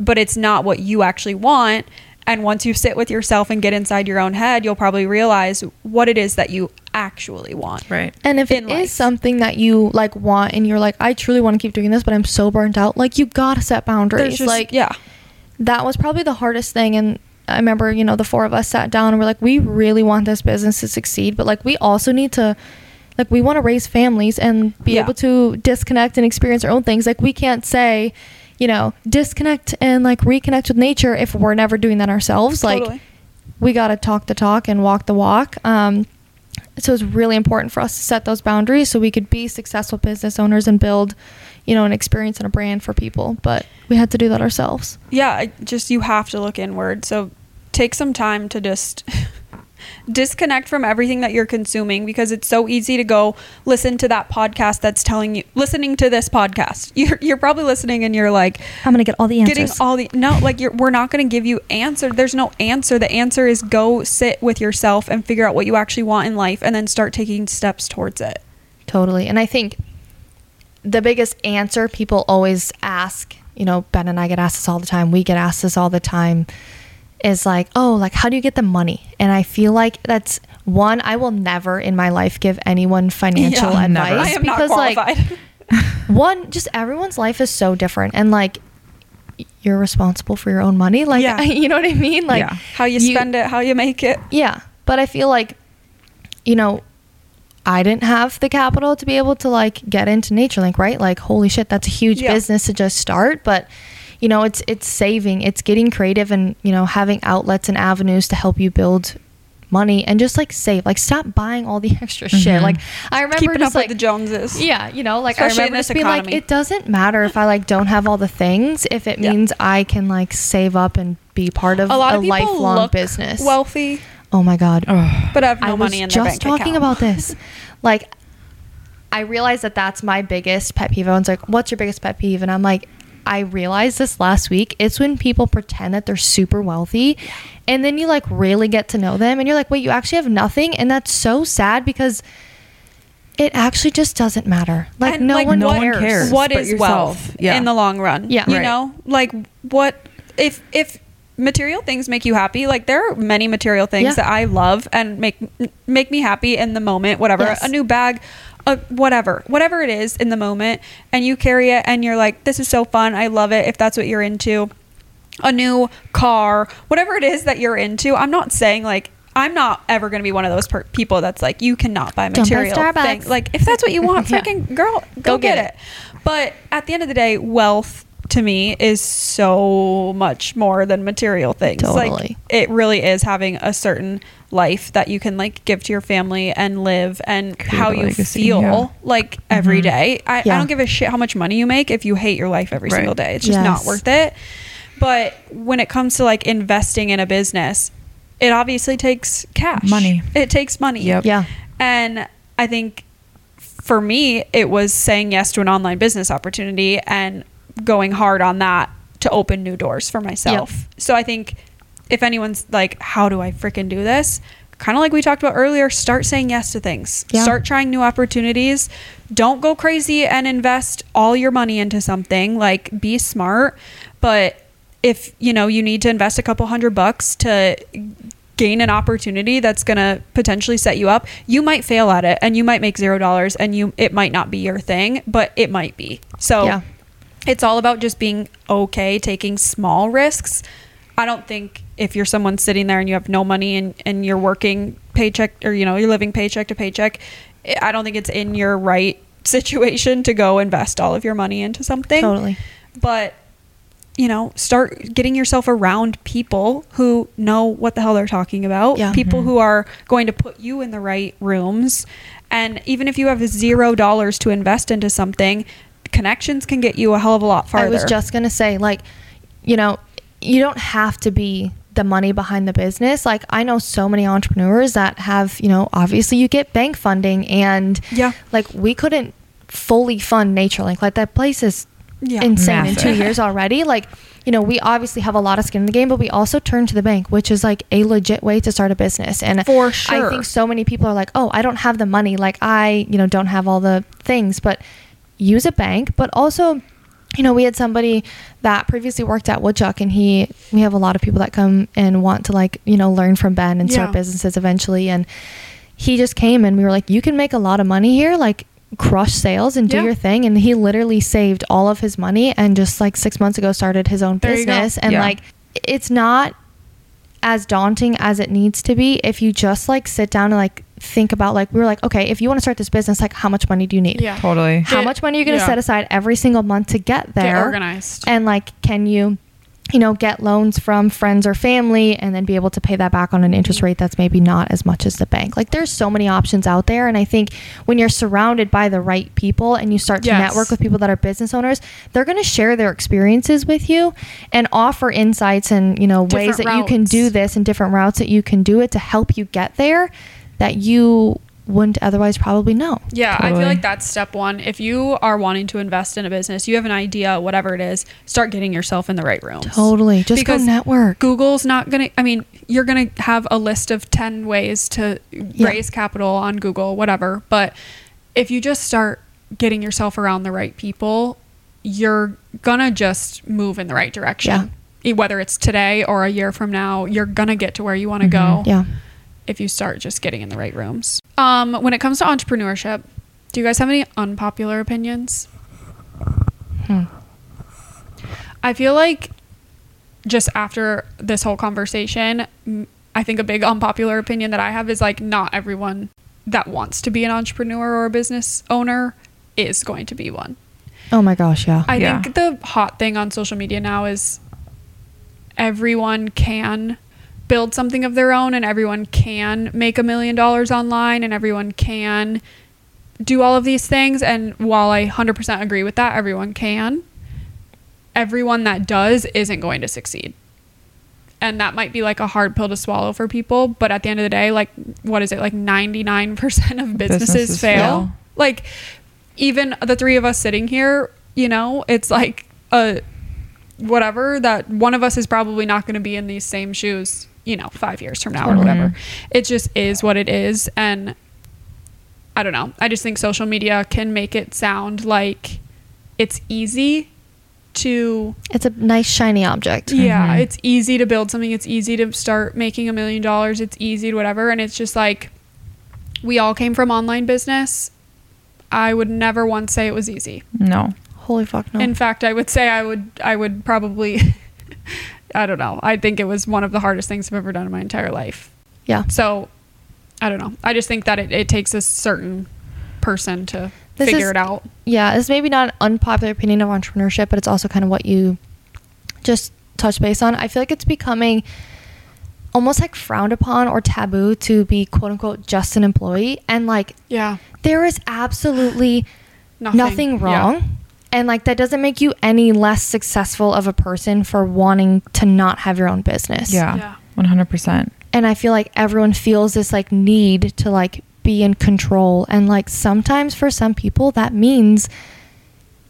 But it's not what you actually want. And once you sit with yourself and get inside your own head, you'll probably realize what it is that you actually want. Right. And if it in is something that you like want and you're like, I truly want to keep doing this, but I'm so burnt out, like you gotta set boundaries. Just, like yeah. that was probably the hardest thing and I remember, you know, the four of us sat down and we're like, we really want this business to succeed, but like we also need to like we want to raise families and be Yeah. able to disconnect and experience our own things. Like we can't say, you know, disconnect and like reconnect with nature if we're never doing that ourselves. Totally. Like we got to talk the talk and walk the walk. Um, so it's really important for us to set those boundaries so we could be successful business owners and build, you know, an experience and a brand for people. But we had to do that ourselves. yeah just you have to look inward so take some time to just disconnect from everything that you're consuming because it's so easy to go listen to that podcast that's telling you listening to this podcast. You're, you're probably listening and you're like I'm gonna get all the answers. getting all the no like you're we're not going to give you answer there's no answer. The answer is go sit with yourself and figure out what you actually want in life and then start taking steps towards it. Totally. And I think the biggest answer people always ask, you know, Ben and I get asked this all the time, we get asked this all the time, is like, oh, like, how do you get the money? And I feel like that's one, I will never in my life give anyone financial Yeah. Advice i am because, not like, qualified one, just everyone's life is so different. And, like, you're responsible for your own money. Like, Yeah. you know what I mean? Like, Yeah. how you spend it how you make it yeah. But I feel like, you know, I didn't have the capital to be able to like get into NatureLink, right? Like, holy shit, that's a huge Yeah. business to just start. But, you know, it's it's saving, it's getting creative and, you know, having outlets and avenues to help you build money and just like save. Like stop buying all the extra shit. Mm-hmm. Like I remember keeping just up like with the joneses yeah, you know, like Especially I remember just being economy. like, it doesn't matter if I like don't have all the things, if it Yeah. means I can like save up and be part of a lot of people lifelong look business. wealthy oh my god, but i have no I was money in just talking account. about this. Like, I realized that that's my biggest pet peeve. Everyone's like, "What's your biggest pet peeve?" And I'm like, I realized this last week. It's when people pretend that they're super wealthy, and then you like really get to know them, and you're like, "Wait, you actually have nothing," and that's so sad because it actually just doesn't matter. Like, And, no, like, one, no what- one cares. What is what yourself. wealth Yeah. in the long run Yeah. you Right. know like what if if material things make you happy like there are many material things Yeah. that i love and make make me happy in the moment whatever Yes. a new bag a, whatever whatever it is in the moment and you carry it and you're like this is so fun i love it if that's what you're into a new car whatever it is that you're into i'm not saying like i'm not ever going to be one of those per- people that's like you cannot buy Don't buy material Starbucks. thing like if that's what you want Yeah. freaking girl go, Go get, get it. But at the end of the day, wealth to me is so much more than material things. Like it really is having a certain life that you can like give to your family and live and Create how you legacy, feel yeah. like every mm-hmm. day. I, I don't give a shit how much money you make if you hate your life every Right. single day. It's just not worth it. But when it comes to like investing in a business, it obviously takes cash. Money. It takes money. Yep. Yeah. And I think for me, it was saying yes to an online business opportunity and going hard on that to open new doors for myself. So I think if anyone's like, how do I freaking do this? Kind of like we talked about earlier, start saying yes to things. Yeah. Start trying new opportunities. Don't go crazy and invest all your money into something. Like, be smart. But if you know you need to invest a couple hundred bucks to gain an opportunity that's going to potentially set you up you might fail at it and you might make zero dollars and you it might not be your thing but it might be so Yeah. It's all about just being okay taking small risks i don't think if you're someone sitting there and you have no money and, and you're working paycheck or you know you're living paycheck to paycheck i don't think it's in your right situation to go invest all of your money into something Totally. but you know, start getting yourself around people who know what the hell they're talking about. Yeah. People mm-hmm. who are going to put you in the right rooms. And even if you have zero dollars to invest into something, connections can get you a hell of a lot farther. I was just gonna say, like, you know, you don't have to be the money behind the business. Like, I know so many entrepreneurs that have, you know, obviously you get bank funding, and Yeah. like we couldn't fully fund NatureLink. Like that place is Yeah. insane in two years already. Like, you know, we obviously have a lot of skin in the game, but we also turn to the bank, which is like a legit way to start a business. And For sure. I think so many people are like, oh, I don't have the money. Like, I, you know, don't have all the things, but use a bank. But also, you know, we had somebody that previously worked at Woodchuck, and he, we have a lot of people that come and want to like, you know, learn from Ben and start Yeah. businesses eventually. And he just came and we were like, you can make a lot of money here. Like, crush sales and do Yeah. your thing and he literally saved all of his money and just like 6 months ago started his own There business and Yeah. like it's not as daunting as it needs to be if you just like sit down and like think about like we were like okay if you want to start this business like how much money do you need Yeah. Totally. how Get- much money are you going to yeah. set aside every single month to get there organized. and like can you you know get loans from friends or family and then be able to pay that back on an interest rate that's maybe not as much as the bank. Like there's so many options out there. And i think when you're surrounded by the right people and you start to Yes. network with people that are business owners they're going to share their experiences with you and offer insights and you know ways Different that you can do this and different routes that you can do it to help you get there that you wouldn't otherwise probably know Yeah, I feel like that's step one. If you are wanting to invest in a business, you have an idea, whatever it is, start getting yourself in the right rooms. totally just Because go network Google's not going to, I mean, you're going to have a list of 10 ways to Yeah. raise capital on Google, whatever. But if you just start getting yourself around the right people, you're going to just move in the right direction. E- Whether it's today or a year from now, you're going to get to where you want to go Mm-hmm. yeah if you start just getting in the right rooms. Um, when it comes to entrepreneurship, do you guys have any unpopular opinions? Hmm. I feel like just after this whole conversation, I think a big unpopular opinion that I have is like not everyone that wants to be an entrepreneur or a business owner is going to be one. oh my gosh yeah I Yeah. think the hot thing on social media now is everyone can build something of their own and everyone can make a million dollars online and everyone can do all of these things. And while I 100% agree with that everyone can. Everyone that does isn't going to succeed. And that might be like a hard pill to swallow for people but at the end of the day like what is it? Like 99% of businesses, Businesses fail. fail. like even the three of us sitting here you know it's like a whatever that one of us is probably not going to be in these same shoes you know five years from now or whatever it just is what it is and i don't know i just think social media can make it sound like it's easy to it's a nice shiny object yeah, mm-hmm. it's easy to build something. It's easy to start making a million dollars. It's easy to whatever. And it's just like we all came from online business. I would never once say it was easy. No. holy fuck no In fact, I would say I would I would probably I don't know. I think it was one of the hardest things I've ever done in my entire life. yeah So I don't know. I just think that it, it takes a certain person to This figure is- it out. yeah it's maybe not an unpopular opinion of entrepreneurship but it's also kind of what you just touch base on i feel like it's becoming almost like frowned upon or taboo to be quote unquote just an employee and like Yeah. there is absolutely Nothing, nothing, Yeah. Wrong and like that doesn't make you any less successful of a person for wanting to not have your own business Yeah. Yeah. One hundred percent. and I feel like everyone feels this like need to like be in control and like sometimes for some people that means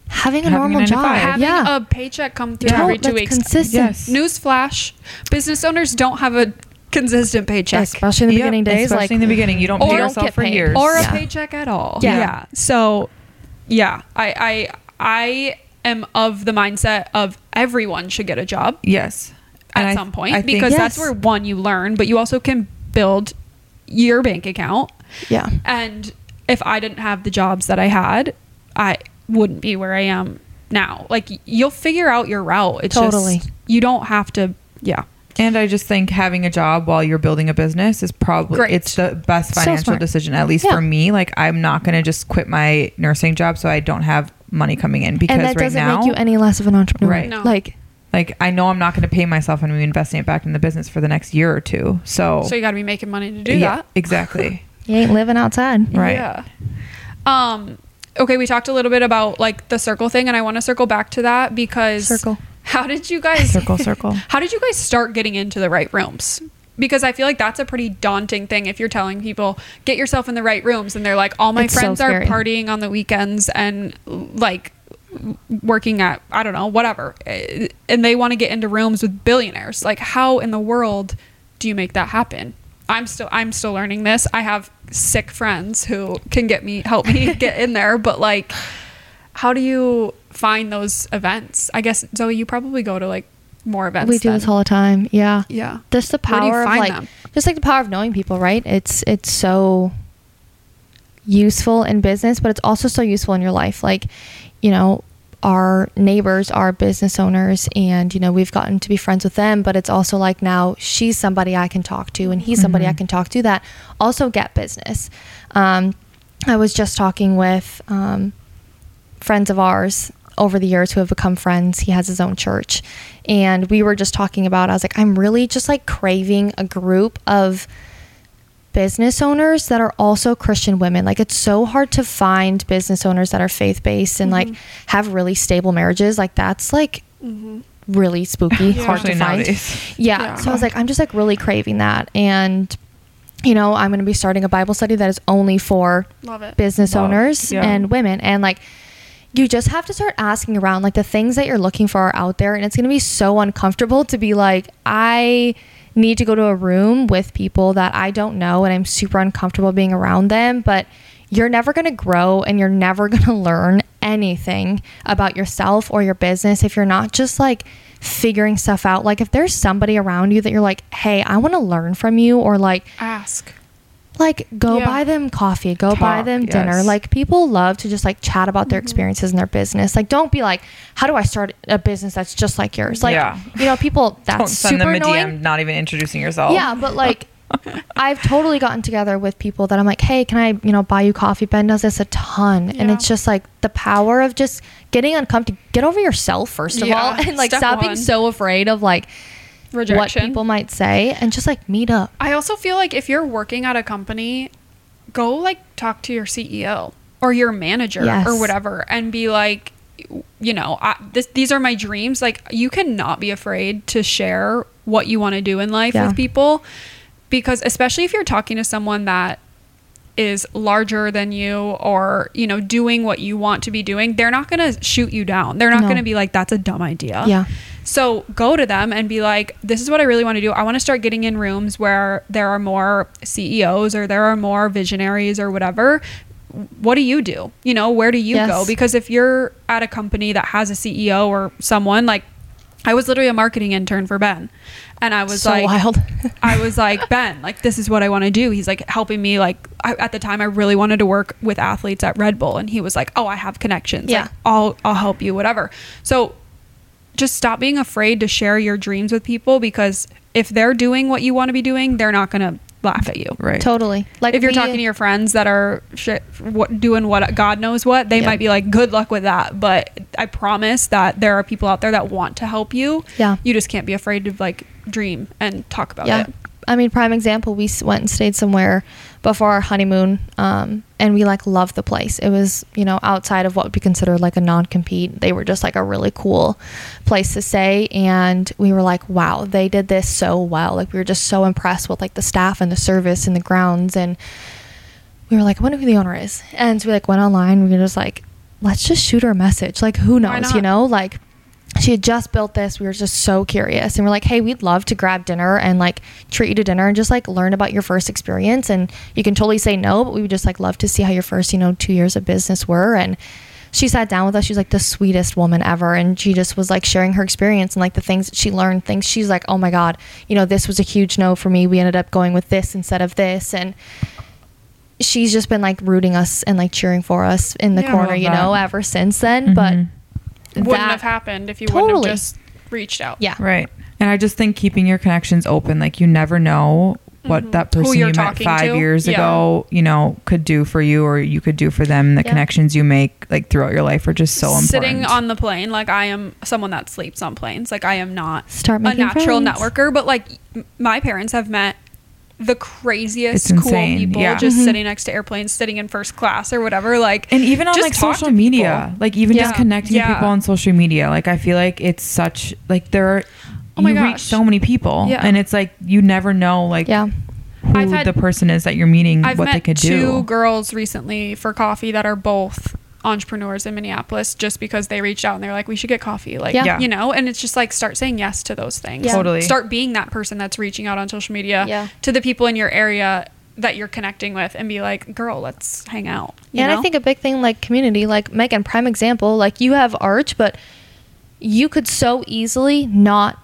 having a Having normal nine job. five. Having yeah. a paycheck come through Yeah, every two that's weeks. consistent. Yes. Newsflash: business owners don't have a consistent paycheck Especially in the Yep, beginning days especially like in the beginning, you don't pay yourself get for paid. years. or a Yeah. paycheck at all. Yeah. So, yeah, I I I am of the mindset of everyone should get a job yes, at And I- some point I think- because that's Yes. where one you learn, but you also can build your bank account. yeah. And if I didn't have the jobs that I had, I wouldn't be where I am now. Like you'll figure out your route. It's Totally. just you don't have to. Yeah. And I just think having a job while you're building a business is probably Great. it's the best financial smart. decision, at least Yeah. for me. Like I'm not gonna just quit my nursing job so I don't have money coming in because And that right doesn't now, make you any less of an entrepreneur. Right. No. Like like I know I'm not going to pay myself and I'm investing it back in the business for the next year or two. So, So you got to be making money to do yeah, that. exactly. You ain't living outside. Right. Yeah. Um. Okay, we talked a little bit about like the circle thing, and I want to circle back to that because Circle. How did you guys Circle, circle. How did you guys start getting into the right rooms? Because I feel like that's a pretty daunting thing if you're telling people get yourself in the right rooms, and they're like, all my It's so friends are partying on the weekends and like working at I don't know whatever, eh, and they want to get into rooms with billionaires. Like, how in the world do you make that happen? I'm still I'm still learning this. I have sick friends who can get me help me get in there, but like, how do you find those events? I guess Zoe, you probably go to like more events. We do than- this all the time. Yeah. Yeah. Just the Where do you power of like them? just like the power of knowing people, right? It's it's so useful in business, but it's also so useful in your life. Like, you know, our neighbors are business owners and you know, we've gotten to be friends with them, but it's also like now she's somebody I can talk to and he's somebody I can talk to that also get business. Um I was just talking with um friends of ours over the years who have become friends. He has his own church. And we were just talking about, I was like, I'm really just like craving a group of business owners that are also Christian women. Like, it's so hard to find business owners that are faith based and like mm-hmm. have really stable marriages. Like, that's like mm-hmm. really spooky, hard to find. Yeah. Yeah. So I was like, I'm just like really craving that. And, you know, I'm going to be starting a Bible study that is only for Love it. business Love. owners Yeah. and women and like you just have to start asking around like the things that you're looking for are out there and it's going to be so uncomfortable to be like i need to go to a room with people that i don't know and i'm super uncomfortable being around them but you're never going to grow and you're never going to learn anything about yourself or your business if you're not just like figuring stuff out like if there's somebody around you that you're like hey i want to learn from you or like Ask. Like go Yeah. buy them coffee go buy Talk, them dinner yes. like people love to just like chat about their mm-hmm. experiences in their business like don't be like how do i start a business that's just like yours like Yeah. you know people that's Don't send super them a annoying DM, not even introducing yourself. yeah but like i've totally gotten together with people that i'm like hey can i you know buy you coffee ben does this a ton and it's just like the power of just getting uncomfortable get over yourself first of Yeah, all and like step stop being so afraid of like Rejection. what people might say and just like meet up I also feel like if you're working at a company, go like talk to your CEO or your manager Yes. or whatever and be like, you know, I, this, these are my dreams. Like, you cannot be afraid to share what you want to do in life Yeah. with people because, especially if you're talking to someone that is larger than you or you know doing what you want to be doing they're not going to shoot you down they're not No. going to be like that's a dumb idea Yeah. So go to them and be like, this is what I really want to do. I want to start getting in rooms where there are more CEOs or there are more visionaries or whatever. What do you do? You know, where do you Yes. go? Because if you're at a company that has a CEO or someone like, I was literally a marketing intern for Ben, and I was so like, wild I was like, Ben, like this is what I want to do. He's like helping me. Like I, at the time, I really wanted to work with athletes at Red Bull, and he was like, Oh, I have connections. Yeah. Like, I'll I'll help you, whatever. So just stop being afraid to share your dreams with people because if they're doing what you want to be doing, they're not gonna laugh at you. Right. totally like if you're we- talking to your friends that are shit, what, doing what God knows what, they Yeah. might be like, "Good luck with that." But I promise that there are people out there that want to help you. Yeah. you just can't be afraid to like dream and talk about yeah it. I mean prime example we went and stayed somewhere before our honeymoon um, and we like loved the place it was you know outside of what would be considered like a non-compete they were just like a really cool place to stay and we were like wow they did this so well like we were just so impressed with like the staff and the service and the grounds and we were like, I wonder who the owner is. And so we like went online. We were just like, let's just shoot her a message. Like, who knows? You know, like she had just built this. We were just so curious. And we're like, hey, we'd love to grab dinner and like treat you to dinner and just like learn about your first experience. And you can totally say no, but we would just like love to see how your first, you know, two years of business were. And she sat down with us. She's like the sweetest woman ever. And she just was like sharing her experience and like the things that she learned, things she's like, oh my God, you know, this was a huge no for me. We ended up going with this instead of this. And she's just been like rooting us and like cheering for us in the Yeah. corner, you know, ever since then. But Mhm. Wouldn't that- have happened if you wouldn't have just reached out. Yeah. Right. And I just think keeping your connections open, like you never know what that Mm-hmm. Who person you're met five to. years Yeah. ago, you know, could do for you or you could do for them. The Yeah. connections you make like throughout your life are just so important. Sitting on the plane, like I am someone that sleeps on planes. Like I am not Start a natural friends. networker, but like my parents have met the craziest It's cool insane, people yeah. just Mhm. sitting next to airplanes, sitting in first class or whatever. Like and even on like social media, people. like even Yeah. just connecting Yeah. with people on social media, like I feel like it's such like there are Oh my you reach gosh. so many people, Yeah. and it's like you never know like Yeah. who I've had- the person is that you're meeting, I've what met they could two do. girls recently for coffee that are both entrepreneurs in Minneapolis just because they reached out and they're like, we should get coffee. Like, Yeah. Yeah. you know, and it's just like start saying yes to those things. Yeah. Totally. Start being that person that's reaching out on social media Yeah. to the people in your area that you're connecting with and be like, girl, let's hang out. You and know? I think a big thing like community, like Megan, prime example, like you have art, but you could so easily not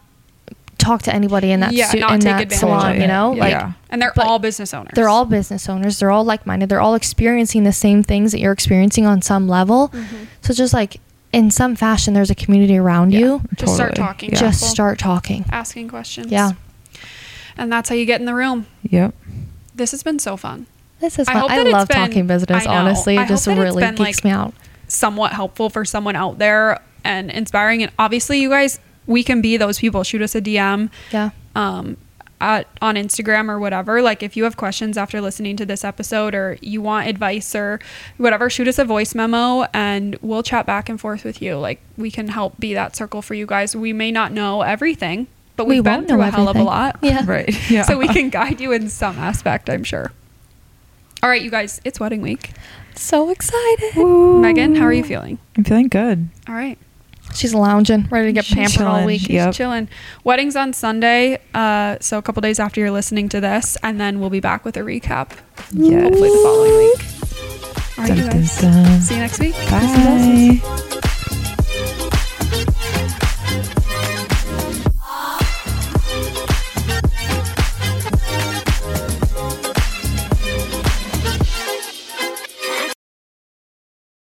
talk to anybody in that Yeah, su- not in take that salon, you know? Yeah. Like Yeah. and they're all business owners. they're all business owners. They're all like-minded. They're all experiencing the same things that you're experiencing on some level. Mm-hmm. So just like in some fashion there's a community around Yeah. you. Just start talking. Yeah. Just start talking. asking questions. Yeah. And that's how you get in the room. Yep. This has been so fun. This is fun. hope I, love been- talking business, I know. honestly. I It just hope that it's really been, geeks like, me out. somewhat helpful for someone out there and inspiring. And obviously, you guys, we can be those people. Shoot us a DM Yeah. um, at, on Instagram or whatever. Like, if you have questions after listening to this episode or you want advice or whatever, shoot us a voice memo and we'll chat back and forth with you. Like, we can help be that circle for you guys. We may not know everything, but We we've been through know a hell of a lot. Yeah. Right. Yeah. So we can guide you in some aspect, I'm sure. All right, you guys, it's wedding week. So excited. Megan, how are you feeling? I'm feeling good. All right. She's lounging, ready to get She's pampered all chilling. week. She's Yep. chilling. Wedding's on Sunday, uh, so a couple days after you're listening to this, and then we'll be back with a recap. Yes. Hopefully the following week. All right, you Dun, dun, guys. dun. See you next week. Bye.